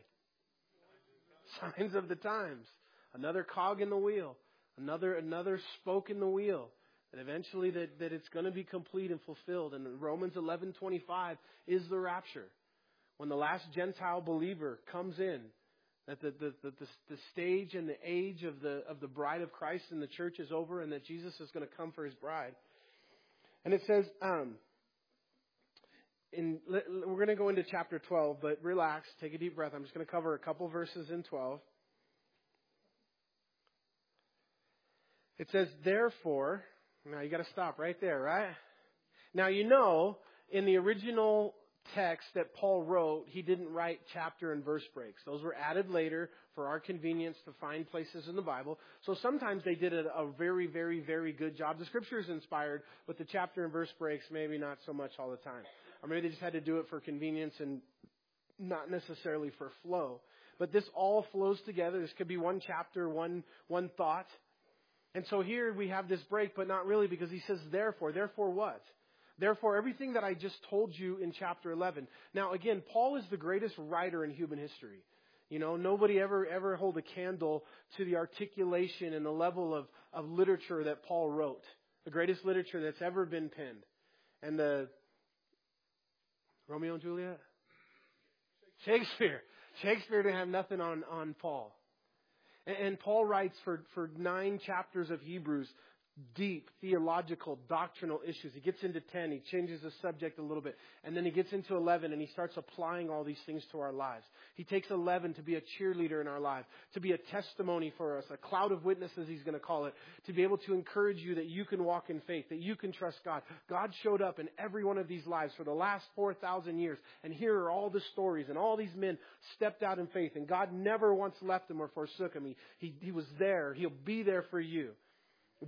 Signs of the times. Another cog in the wheel. Another, another spoke in the wheel. And eventually that, that it's going to be complete and fulfilled. And Romans 11:25 is the rapture. When the last Gentile believer comes in, that the, the, the, the, stage and the age of the, of the bride of Christ in the church is over and that Jesus is going to come for his bride. And it says, um, in, we're going to go into chapter 12, but relax, take a deep breath. I'm just going to cover a couple verses in 12. It says, therefore, now you got to stop right there, right? Now you know, in the original text that Paul wrote, he didn't write chapter and verse breaks. Those were added later for our convenience to find places in the Bible. So sometimes they did a, a very, very, very good job. The scripture is inspired, but the chapter and verse breaks maybe not so much all the time. Or maybe they just had to do it for convenience and not necessarily for flow. But this all flows together. This could be one chapter, one, one thought. And so here we have this break, but not really because he says therefore. Therefore what? Therefore, everything that I just told you in chapter 11. Now, again, Paul is the greatest writer in human history. You know, nobody ever, ever hold a candle to the articulation and the level of, of literature that Paul wrote. The greatest literature that's ever been penned. And the, Romeo and Juliet? Shakespeare. Shakespeare didn't have nothing on, on Paul. And, and Paul writes for, for nine chapters of Hebrews deep theological, doctrinal issues. He gets into 10, he changes the subject a little bit, and then he gets into 11 and he starts applying all these things to our lives. He takes 11 to be a cheerleader in our life, to be a testimony for us, a cloud of witnesses, he's going to call it, to be able to encourage you that you can walk in faith, that you can trust God. God showed up in every one of these lives for the last 4,000 years, and here are all the stories, and all these men stepped out in faith, and God never once left them or forsook them. He, he, he was there. He'll be there for you.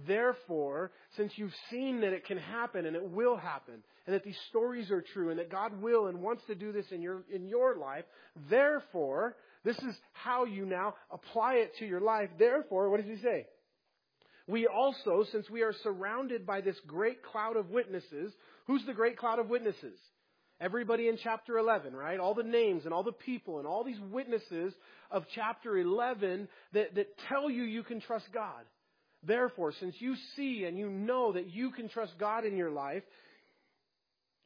Therefore, since you've seen that it can happen and it will happen, and that these stories are true, and that God will and wants to do this in your, in your life, therefore, this is how you now apply it to your life. Therefore, what does he say? We also, since we are surrounded by this great cloud of witnesses, who's the great cloud of witnesses? Everybody in chapter 11, right? All the names and all the people and all these witnesses of chapter 11 that, that tell you you can trust God. Therefore, since you see and you know that you can trust God in your life,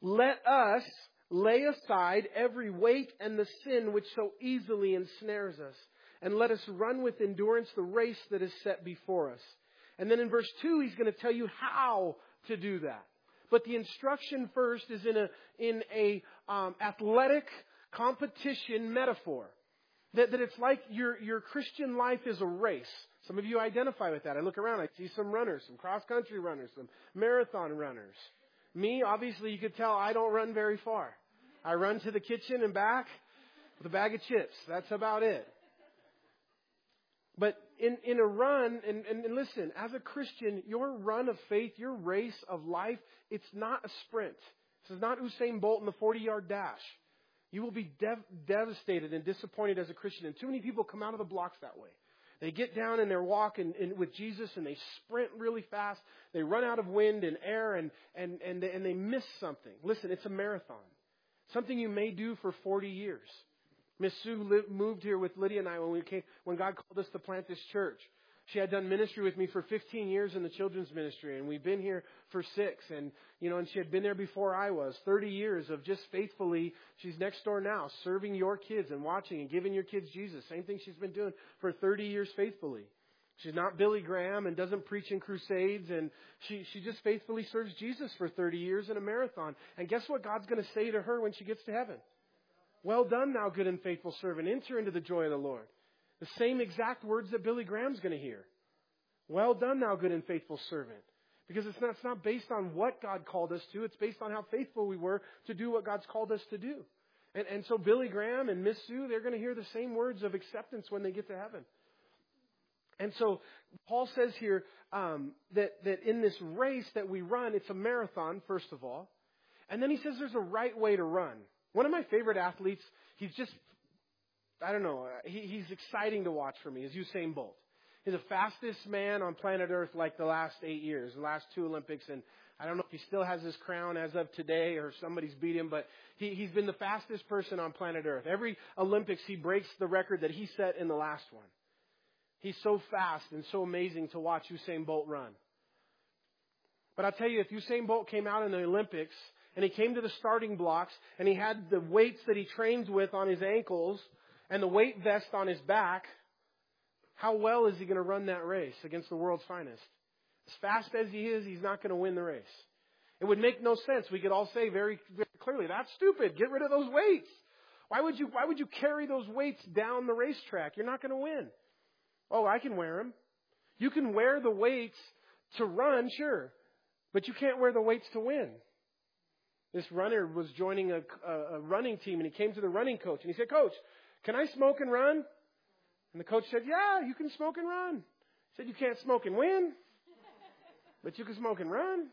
let us lay aside every weight and the sin which so easily ensnares us, and let us run with endurance the race that is set before us. And then in verse 2, he's going to tell you how to do that. But the instruction first is in a, in a um, athletic competition metaphor. That, that it's like your, your Christian life is a race. Some of you identify with that. I look around, I see some runners, some cross country runners, some marathon runners. Me, obviously, you could tell I don't run very far. I run to the kitchen and back with a bag of chips. That's about it. But in, in a run, and, and, and listen, as a Christian, your run of faith, your race of life, it's not a sprint. This is not Usain Bolt in the 40 yard dash. You will be dev- devastated and disappointed as a Christian. And too many people come out of the blocks that way. They get down and they're walking in, with Jesus and they sprint really fast. They run out of wind and air and, and, and, they, and they miss something. Listen, it's a marathon. Something you may do for 40 years. Miss Sue lived, moved here with Lydia and I when we came, when God called us to plant this church. She had done ministry with me for 15 years in the children's ministry, and we've been here for six. And you know, and she had been there before I was. 30 years of just faithfully. She's next door now, serving your kids and watching and giving your kids Jesus. Same thing she's been doing for 30 years faithfully. She's not Billy Graham and doesn't preach in crusades, and she she just faithfully serves Jesus for 30 years in a marathon. And guess what God's going to say to her when she gets to heaven? Well done, thou good and faithful servant. Enter into the joy of the Lord. The same exact words that Billy Graham's going to hear. Well done, thou good and faithful servant. Because it's not, it's not based on what God called us to, it's based on how faithful we were to do what God's called us to do. And, and so Billy Graham and Miss Sue, they're going to hear the same words of acceptance when they get to heaven. And so Paul says here um, that, that in this race that we run, it's a marathon, first of all. And then he says there's a right way to run. One of my favorite athletes, he's just, I don't know, uh, he, he's exciting to watch for me, is Usain Bolt. He's the fastest man on planet Earth like the last eight years, the last two Olympics. And I don't know if he still has his crown as of today or somebody's beat him, but he, he's been the fastest person on planet Earth. Every Olympics, he breaks the record that he set in the last one. He's so fast and so amazing to watch Usain Bolt run. But I'll tell you, if Usain Bolt came out in the Olympics and he came to the starting blocks and he had the weights that he trains with on his ankles and the weight vest on his back, how well is he going to run that race against the world's finest? As fast as he is, he's not going to win the race. It would make no sense. We could all say very, very clearly, that's stupid. Get rid of those weights. Why would you, why would you carry those weights down the racetrack? You're not going to win. Oh, I can wear them. You can wear the weights to run, sure, but you can't wear the weights to win. This runner was joining a, a, a running team, and he came to the running coach, and he said, "Coach, can I smoke and run?" And the coach said, "Yeah, you can smoke and run." He said, "You can't smoke and win, but you can smoke and run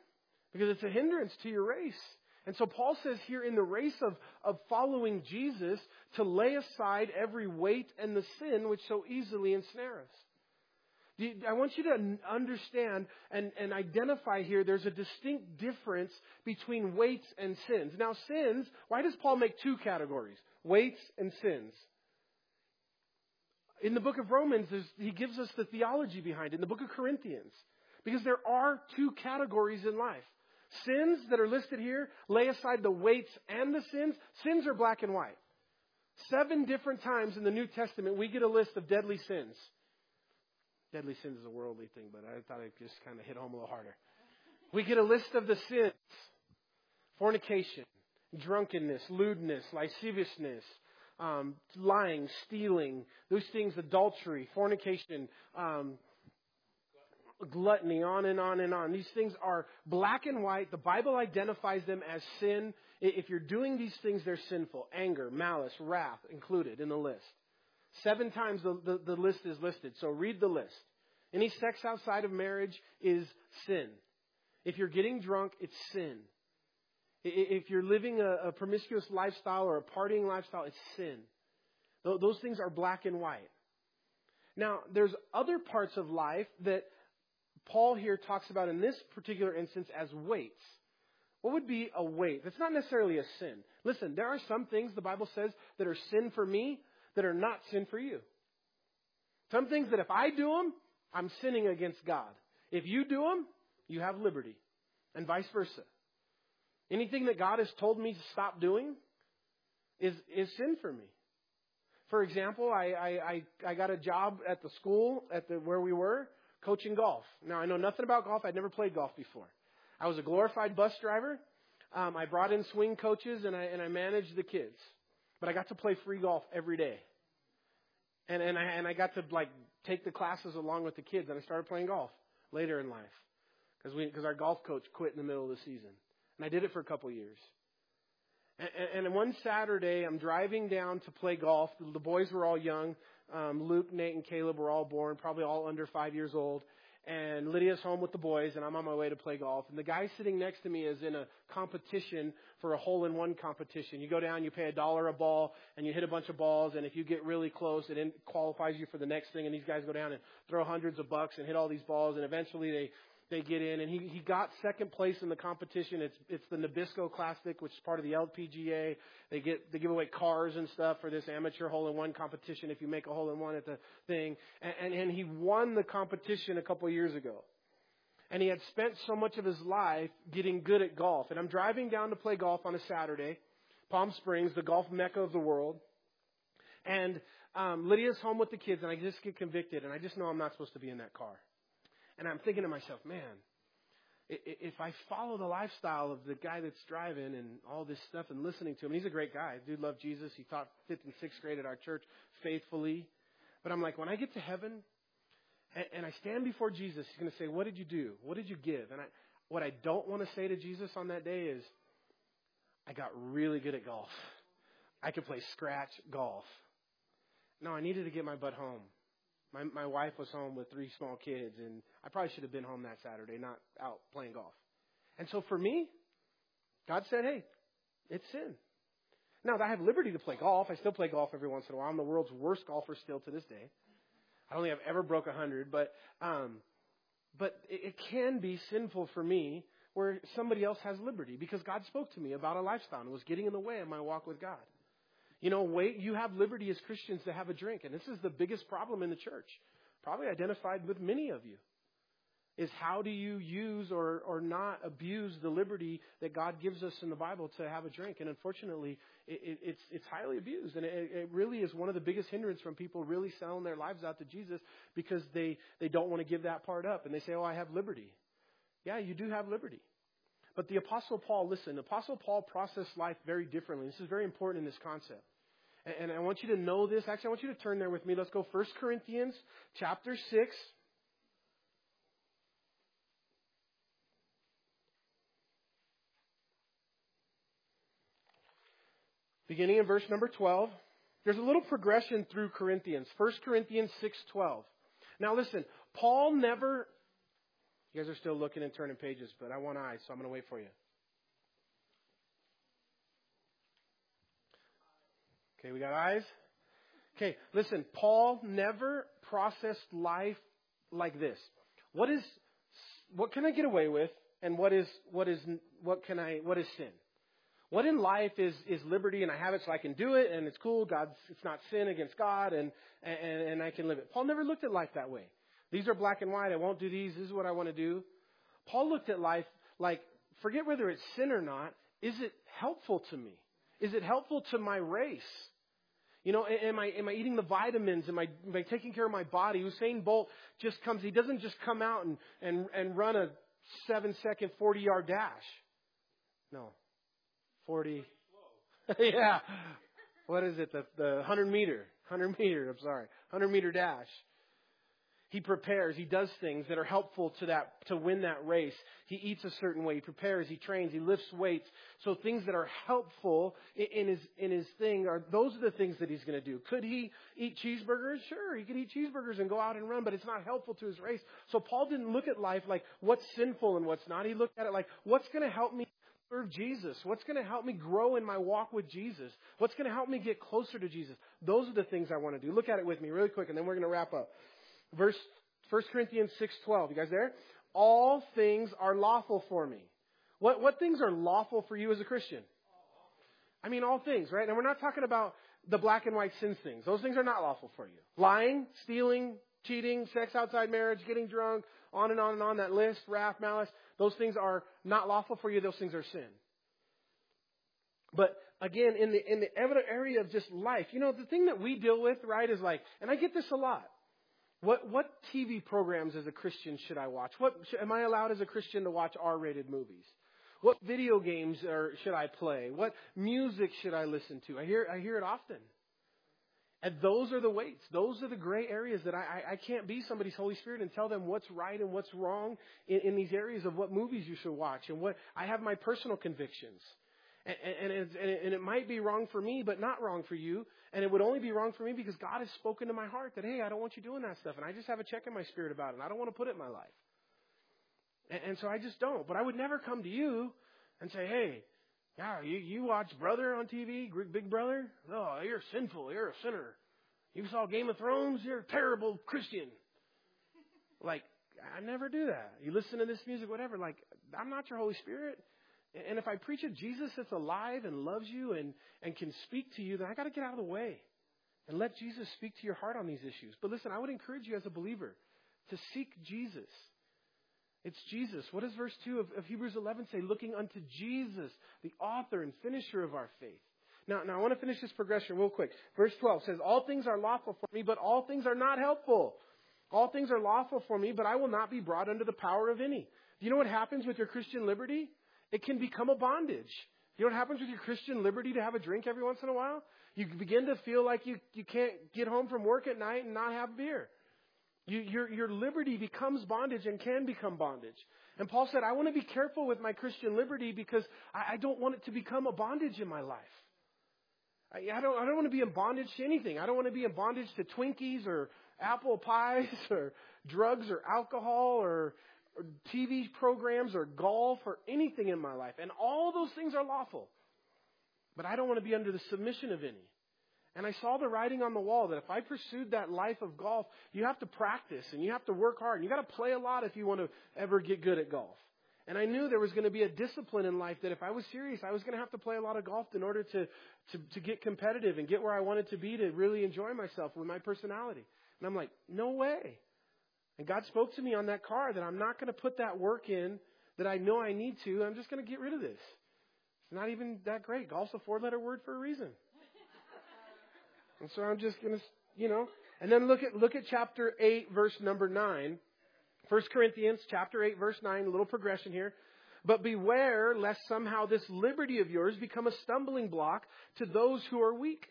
because it's a hindrance to your race." And so Paul says here in the race of, of following Jesus to lay aside every weight and the sin which so easily ensnare us. I want you to understand and, and identify here there's a distinct difference between weights and sins. Now, sins, why does Paul make two categories? Weights and sins. In the book of Romans, he gives us the theology behind it. In the book of Corinthians, because there are two categories in life Sins that are listed here, lay aside the weights and the sins. Sins are black and white. Seven different times in the New Testament, we get a list of deadly sins. Deadly sins is a worldly thing, but I thought I'd just kind of hit home a little harder. We get a list of the sins fornication, drunkenness, lewdness, lasciviousness, um, lying, stealing, those things, adultery, fornication, um, gluttony, on and on and on. These things are black and white. The Bible identifies them as sin. If you're doing these things, they're sinful. Anger, malice, wrath included in the list. Seven times the, the, the list is listed. So read the list. Any sex outside of marriage is sin. If you're getting drunk, it's sin. If you're living a, a promiscuous lifestyle or a partying lifestyle, it's sin. Those things are black and white. Now, there's other parts of life that Paul here talks about in this particular instance as weights. What would be a weight? That's not necessarily a sin. Listen, there are some things the Bible says that are sin for me that are not sin for you. Some things that if I do them, I'm sinning against God. If you do them, you have liberty, and vice versa. Anything that God has told me to stop doing is, is sin for me. For example, I, I, I, I got a job at the school at the, where we were, coaching golf. Now, I know nothing about golf. I'd never played golf before. I was a glorified bus driver. Um, I brought in swing coaches and I, and I managed the kids. But I got to play free golf every day. And, and, I, and I got to like take the classes along with the kids and I started playing golf later in life. Because our golf coach quit in the middle of the season. And I did it for a couple years. And, one Saturday, I'm driving down to play golf. The boys were all young. Um, Luke, Nate, and Caleb were all born, probably all under five years old. And Lydia's home with the boys, and I'm on my way to play golf. And the guy sitting next to me is in a competition for a hole in one competition. You go down, you pay a dollar a ball, and you hit a bunch of balls, and if you get really close, it qualifies you for the next thing. And these guys go down and throw hundreds of bucks and hit all these balls, and eventually they they get in, and he, he got second place in the competition. It's it's the Nabisco Classic, which is part of the LPGA. They get they give away cars and stuff for this amateur hole in one competition if you make a hole in one at the thing. And, and and he won the competition a couple of years ago. And he had spent so much of his life getting good at golf. And I'm driving down to play golf on a Saturday, Palm Springs, the golf mecca of the world. And um, Lydia's home with the kids, and I just get convicted, and I just know I'm not supposed to be in that car. And I'm thinking to myself, man, if I follow the lifestyle of the guy that's driving and all this stuff and listening to him, he's a great guy. Dude loved Jesus. He taught fifth and sixth grade at our church faithfully. But I'm like, when I get to heaven and, I stand before Jesus, he's going to say, what did you do? What did you give? And I, what I don't want to say to Jesus on that day is, I got really good at golf. I could play scratch golf. No, I needed to get my butt home. My my wife was home with three small kids, and I probably should have been home that Saturday, not out playing golf. And so for me, God said, "Hey, it's sin." Now I have liberty to play golf. I still play golf every once in a while. I'm the world's worst golfer still to this day. I don't think I've ever broke a hundred, but um, but it, it can be sinful for me where somebody else has liberty because God spoke to me about a lifestyle and was getting in the way of my walk with God. You know, wait, you have liberty as Christians to have a drink, and this is the biggest problem in the church, probably identified with many of you. Is how do you use or, or not abuse the liberty that God gives us in the Bible to have a drink? And unfortunately, it, it, it's, it's highly abused. And it, it really is one of the biggest hindrance from people really selling their lives out to Jesus because they, they don't want to give that part up. And they say, oh, I have liberty. Yeah, you do have liberty. But the Apostle Paul, listen, Apostle Paul processed life very differently. This is very important in this concept. And, and I want you to know this. Actually, I want you to turn there with me. Let's go 1 Corinthians chapter 6. Beginning in verse number 12. There's a little progression through Corinthians. 1 Corinthians 6:12. Now listen, Paul never you guys are still looking and turning pages, but I want eyes, so I'm going to wait for you. Okay, we got eyes? Okay, listen, Paul never processed life like this. What is what can I get away with and what is what is what can I what is sin? What in life is is liberty and I have it so I can do it and it's cool, God's it's not sin against God and and, and I can live it. Paul never looked at life that way. These are black and white. I won't do these. This is what I want to do. Paul looked at life like, forget whether it's sin or not. Is it helpful to me? Is it helpful to my race? You know, am I am I eating the vitamins? Am I am I taking care of my body? Usain Bolt just comes. He doesn't just come out and and and run a seven second forty yard dash. No, forty. *laughs* yeah. What is it? The the hundred meter, hundred meter. I'm sorry, hundred meter dash. He prepares. He does things that are helpful to that, to win that race. He eats a certain way. He prepares. He trains. He lifts weights. So things that are helpful in his, in his thing are, those are the things that he's going to do. Could he eat cheeseburgers? Sure. He could eat cheeseburgers and go out and run, but it's not helpful to his race. So Paul didn't look at life like what's sinful and what's not. He looked at it like what's going to help me serve Jesus? What's going to help me grow in my walk with Jesus? What's going to help me get closer to Jesus? Those are the things I want to do. Look at it with me really quick and then we're going to wrap up. Verse 1 Corinthians 6:12. You guys there? All things are lawful for me. What what things are lawful for you as a Christian? I mean all things, right? And we're not talking about the black and white sins things. Those things are not lawful for you. Lying, stealing, cheating, sex outside marriage, getting drunk, on and on and on that list, wrath, malice, those things are not lawful for you. Those things are sin. But again, in the in the area of just life, you know, the thing that we deal with, right, is like, and I get this a lot. What, what TV programs as a Christian should I watch? What, am I allowed as a Christian to watch R-rated movies? What video games are, should I play? What music should I listen to? I hear, I hear it often. And those are the weights. Those are the gray areas that I, I, I can't be somebody's Holy Spirit and tell them what's right and what's wrong in, in these areas of what movies you should watch and what I have my personal convictions. And, and, and, it might be wrong for me, but not wrong for you. And it would only be wrong for me because God has spoken to my heart that, hey, I don't want you doing that stuff. And I just have a check in my spirit about it. And I don't want to put it in my life. And, and so I just don't. But I would never come to you and say, hey, yeah, you, you watch Brother on TV, Big Brother? Oh, you're sinful. You're a sinner. You saw Game of Thrones? You're a terrible Christian. Like, I never do that. You listen to this music, whatever. Like, I'm not your Holy Spirit. And if I preach a Jesus that's alive and loves you and, and can speak to you, then I got to get out of the way and let Jesus speak to your heart on these issues. But listen, I would encourage you as a believer to seek Jesus. It's Jesus. What does verse 2 of, of Hebrews 11 say? Looking unto Jesus, the author and finisher of our faith. Now, now I want to finish this progression real quick. Verse 12 says, All things are lawful for me, but all things are not helpful. All things are lawful for me, but I will not be brought under the power of any. Do you know what happens with your Christian liberty? It can become a bondage. You know what happens with your Christian liberty to have a drink every once in a while? You begin to feel like you, you can't get home from work at night and not have beer. You, your, your liberty becomes bondage and can become bondage. And Paul said, I want to be careful with my Christian liberty because I, I don't want it to become a bondage in my life. I, I, don't, I don't want to be in bondage to anything. I don't want to be in bondage to Twinkies or apple *laughs* pies or drugs or alcohol or, or TV programs or golf or anything in my life. And all those things are lawful. But I don't want to be under the submission of any. And I saw the writing on the wall that if I pursued that life of golf, you have to practice and you have to work hard and you got to play a lot if you want to ever get good at golf. And I knew there was going to be a discipline in life that if I was serious, I was going to have to play a lot of golf in order to, to, to get competitive and get where I wanted to be to really enjoy myself with my personality. And I'm like, no way. And God spoke to me on that car that I'm not going to put that work in that I know I need to. I'm just going to get rid of this. It's not even that great. Golf's a four letter word for a reason. *laughs* And so I'm just going to, you know, and then look at, look at chapter 8, verse number 9. 1 Corinthians chapter 8, verse 9, a little progression here. But beware lest somehow this liberty of yours become a stumbling block to those who are weak.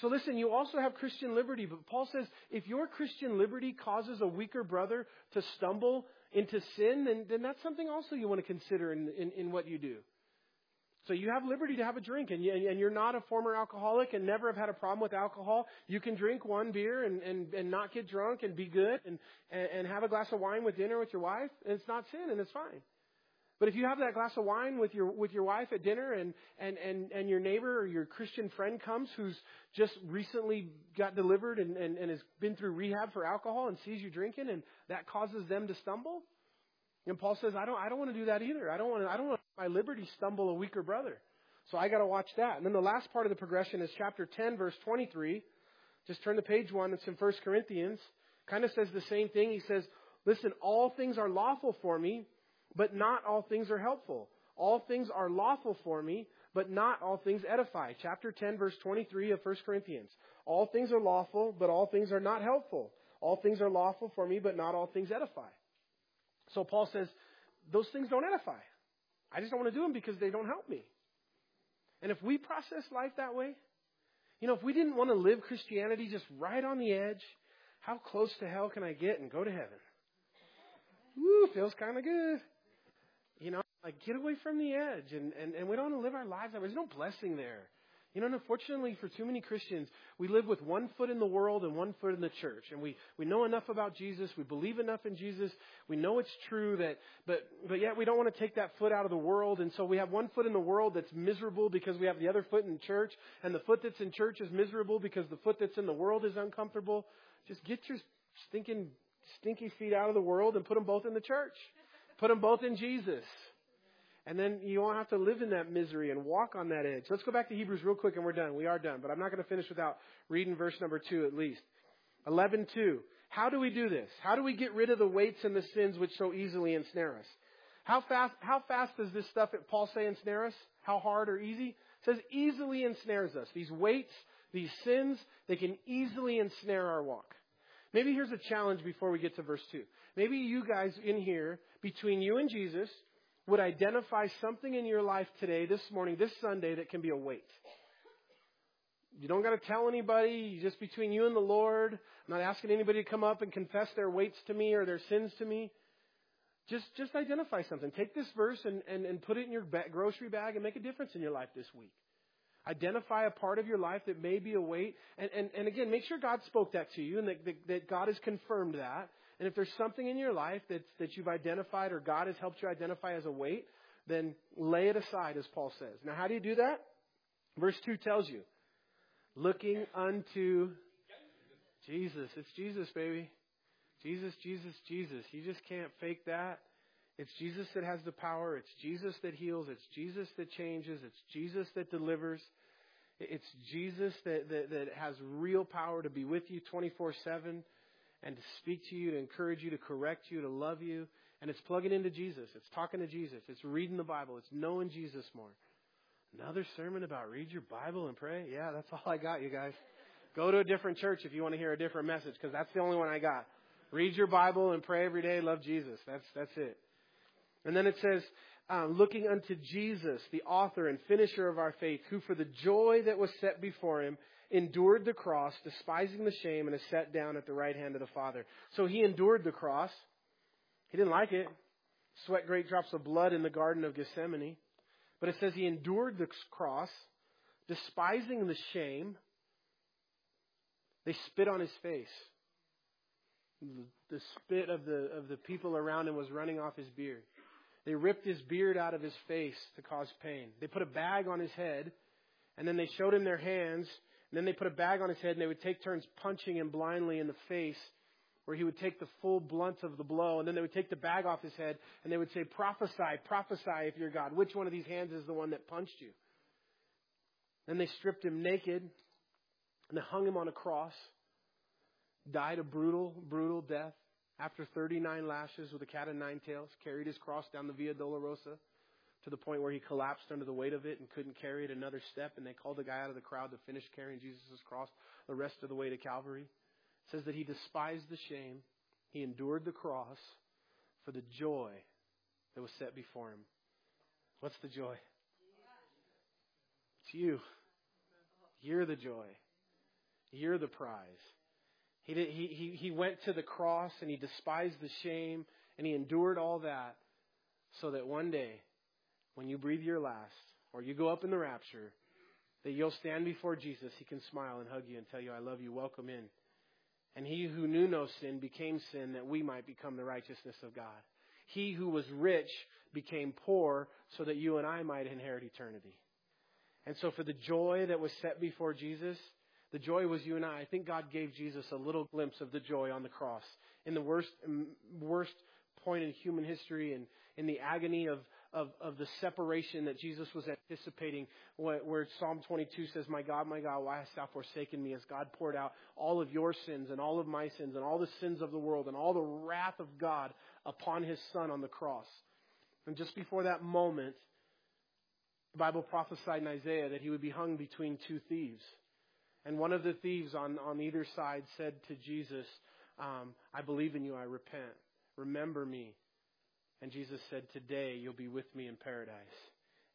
So listen, you also have Christian liberty, but Paul says if your Christian liberty causes a weaker brother to stumble into sin, then, then that's something also you want to consider in, in, in what you do. So you have liberty to have a drink, and, you, and you're not a former alcoholic and never have had a problem with alcohol. You can drink one beer and, and, and not get drunk and be good and, and have a glass of wine with dinner with your wife, and it's not sin, and it's fine. But if you have that glass of wine with your with your wife at dinner and, and, and, and your neighbor or your Christian friend comes who's just recently got delivered and, and, and has been through rehab for alcohol and sees you drinking and that causes them to stumble, and Paul says, I don't, I don't want to do that either. I don't want I don't want my liberty stumble a weaker brother. So I got to watch that. And then the last part of the progression is chapter 10, verse 23. Just turn to page one. It's in 1 Corinthians. Kind of says the same thing. He says, listen, all things are lawful for me, but not all things are helpful. All things are lawful for me, but not all things edify. Chapter 10, verse 23 of 1 Corinthians. All things are lawful, but all things are not helpful. All things are lawful for me, but not all things edify. So Paul says, those things don't edify. I just don't want to do them because they don't help me. And if we process life that way, you know, if we didn't want to live Christianity just right on the edge, how close to hell can I get and go to heaven? Woo, feels kind of good. You know, like get away from the edge and, and, and we don't want to live our lives that way. There's no blessing there. You know, and unfortunately for too many Christians, we live with one foot in the world and one foot in the church. And we, we know enough about Jesus. We believe enough in Jesus. We know it's true that, but, but yet we don't want to take that foot out of the world. And so we have one foot in the world that's miserable because we have the other foot in church. And the foot that's in church is miserable because the foot that's in the world is uncomfortable. Just get your stinking, stinky feet out of the world and put them both in the church. Put them both in Jesus. And then you won't have to live in that misery and walk on that edge. Let's go back to Hebrews real quick and we're done. We are done. But I'm not going to finish without reading verse number two at least. 11.2. How do we do this? How do we get rid of the weights and the sins which so easily ensnare us? How fast, how fast does this stuff at Paul say ensnare us? How hard or easy? It says easily ensnares us. These weights, these sins, they can easily ensnare our walk. Maybe here's a challenge before we get to verse 2. Maybe you guys in here, between you and Jesus, would identify something in your life today, this morning, this Sunday, that can be a weight. You don't got to tell anybody, just between you and the Lord. I'm not asking anybody to come up and confess their weights to me or their sins to me. Just, just identify something. Take this verse and, and, and put it in your grocery bag and make a difference in your life this week. Identify a part of your life that may be a weight. And, and, and again, make sure God spoke that to you and that, that, that God has confirmed that. And if there's something in your life that, that you've identified or God has helped you identify as a weight, then lay it aside, as Paul says. Now, how do you do that? Verse 2 tells you looking unto Jesus. It's Jesus, baby. Jesus, Jesus, Jesus. You just can't fake that. It's Jesus that has the power. It's Jesus that heals. It's Jesus that changes. It's Jesus that delivers. It's Jesus that, that, that has real power to be with you 24 7 and to speak to you, to encourage you, to correct you, to love you. And it's plugging into Jesus. It's talking to Jesus. It's reading the Bible. It's knowing Jesus more. Another sermon about read your Bible and pray? Yeah, that's all I got, you guys. Go to a different church if you want to hear a different message, because that's the only one I got. Read your Bible and pray every day. Love Jesus. That's that's it. And then it says, um, looking unto Jesus, the author and finisher of our faith, who for the joy that was set before him endured the cross, despising the shame, and is set down at the right hand of the Father. So he endured the cross. He didn't like it. sweat great drops of blood in the Garden of Gethsemane. But it says he endured the cross, despising the shame. They spit on his face. The spit of the, of the people around him was running off his beard. They ripped his beard out of his face to cause pain. They put a bag on his head, and then they showed him their hands, and then they put a bag on his head, and they would take turns punching him blindly in the face, where he would take the full blunt of the blow, and then they would take the bag off his head, and they would say, Prophesy, prophesy if you're God. Which one of these hands is the one that punched you? Then they stripped him naked, and they hung him on a cross, died a brutal, brutal death after 39 lashes with a cat of nine tails, carried his cross down the Via Dolorosa to the point where he collapsed under the weight of it and couldn't carry it another step. And they called a guy out of the crowd to finish carrying Jesus' cross the rest of the way to Calvary. It says that he despised the shame. He endured the cross for the joy that was set before him. What's the joy? It's you. You're the joy. You're the prize. He, did, he, he, he went to the cross and he despised the shame and he endured all that so that one day, when you breathe your last or you go up in the rapture, that you'll stand before Jesus. He can smile and hug you and tell you, I love you, welcome in. And he who knew no sin became sin that we might become the righteousness of God. He who was rich became poor so that you and I might inherit eternity. And so for the joy that was set before Jesus, the joy was you and I. I think God gave Jesus a little glimpse of the joy on the cross in the worst, worst point in human history and in the agony of, of, of the separation that Jesus was anticipating, where, Psalm 22 says, My God, my God, why hast thou forsaken me? As God poured out all of your sins and all of my sins and all the sins of the world and all the wrath of God upon his Son on the cross. And just before that moment, the Bible prophesied in Isaiah that he would be hung between two thieves. And one of the thieves on, on either side said to Jesus, um, I believe in you, I repent. Remember me. And Jesus said, Today you'll be with me in paradise.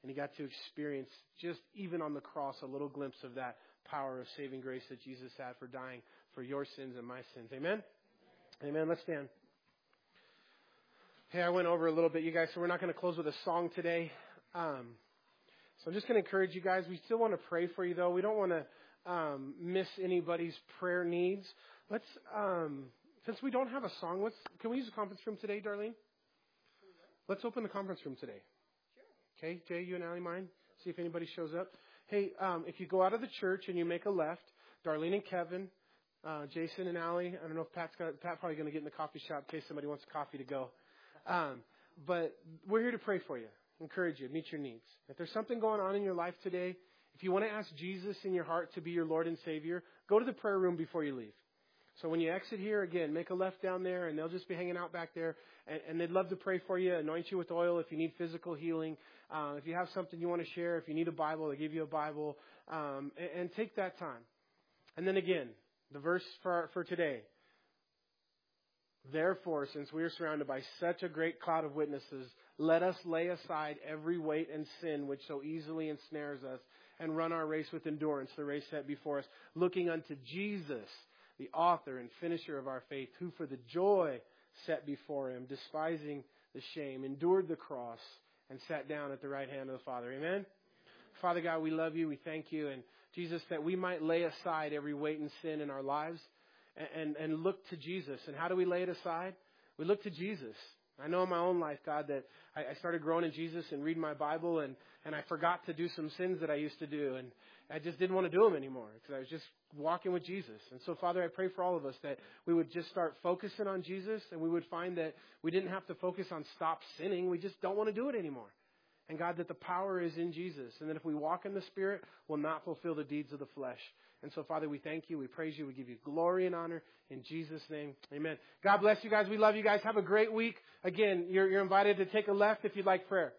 And he got to experience, just even on the cross, a little glimpse of that power of saving grace that Jesus had for dying for your sins and my sins. Amen? Amen. Let's stand. Hey, I went over a little bit, you guys, so we're not going to close with a song today. Um, so I'm just going to encourage you guys. We still want to pray for you, though. We don't want to um, miss anybody's prayer needs. Let's, um, since we don't have a song, let's, can we use the conference room today, Darlene? Let's open the conference room today. Sure. Okay, Jay, you and Allie mind? See if anybody shows up. Hey, um, if you go out of the church and you make a left, Darlene and Kevin, uh, Jason and Allie, I don't know if Pat's got, Pat probably going to get in the coffee shop in case somebody wants a coffee to go. Um, but we're here to pray for you, encourage you, meet your needs. If there's something going on in your life today, if you want to ask Jesus in your heart to be your Lord and Savior, go to the prayer room before you leave. So when you exit here, again, make a left down there, and they'll just be hanging out back there, and, and they'd love to pray for you, anoint you with oil if you need physical healing. Uh, if you have something you want to share, if you need a Bible, they give you a Bible, um, and, and take that time. And then again, the verse for, for today. Therefore, since we are surrounded by such a great cloud of witnesses, let us lay aside every weight and sin which so easily ensnares us, and run our race with endurance, the race set before us, looking unto Jesus, the author and finisher of our faith, who for the joy set before him, despising the shame, endured the cross, and sat down at the right hand of the Father. Amen? Father God, we love you. We thank you. And Jesus, that we might lay aside every weight and sin in our lives and, and, and look to Jesus. And how do we lay it aside? We look to Jesus. I know in my own life, God, that I, I started growing in Jesus and reading my Bible, and, and I forgot to do some sins that I used to do, and I just didn't want to do them anymore because I was just walking with Jesus. And so, Father, I pray for all of us that we would just start focusing on Jesus, and we would find that we didn't have to focus on stop sinning. We just don't want to do it anymore. And God, that the power is in Jesus, and that if we walk in the Spirit, we'll not fulfill the deeds of the flesh. And so, Father, we thank you, we praise you, we give you glory and honor in Jesus' name. Amen. God bless you guys. We love you guys. Have a great week. Again, you're, you're invited to take a left if you'd like prayer.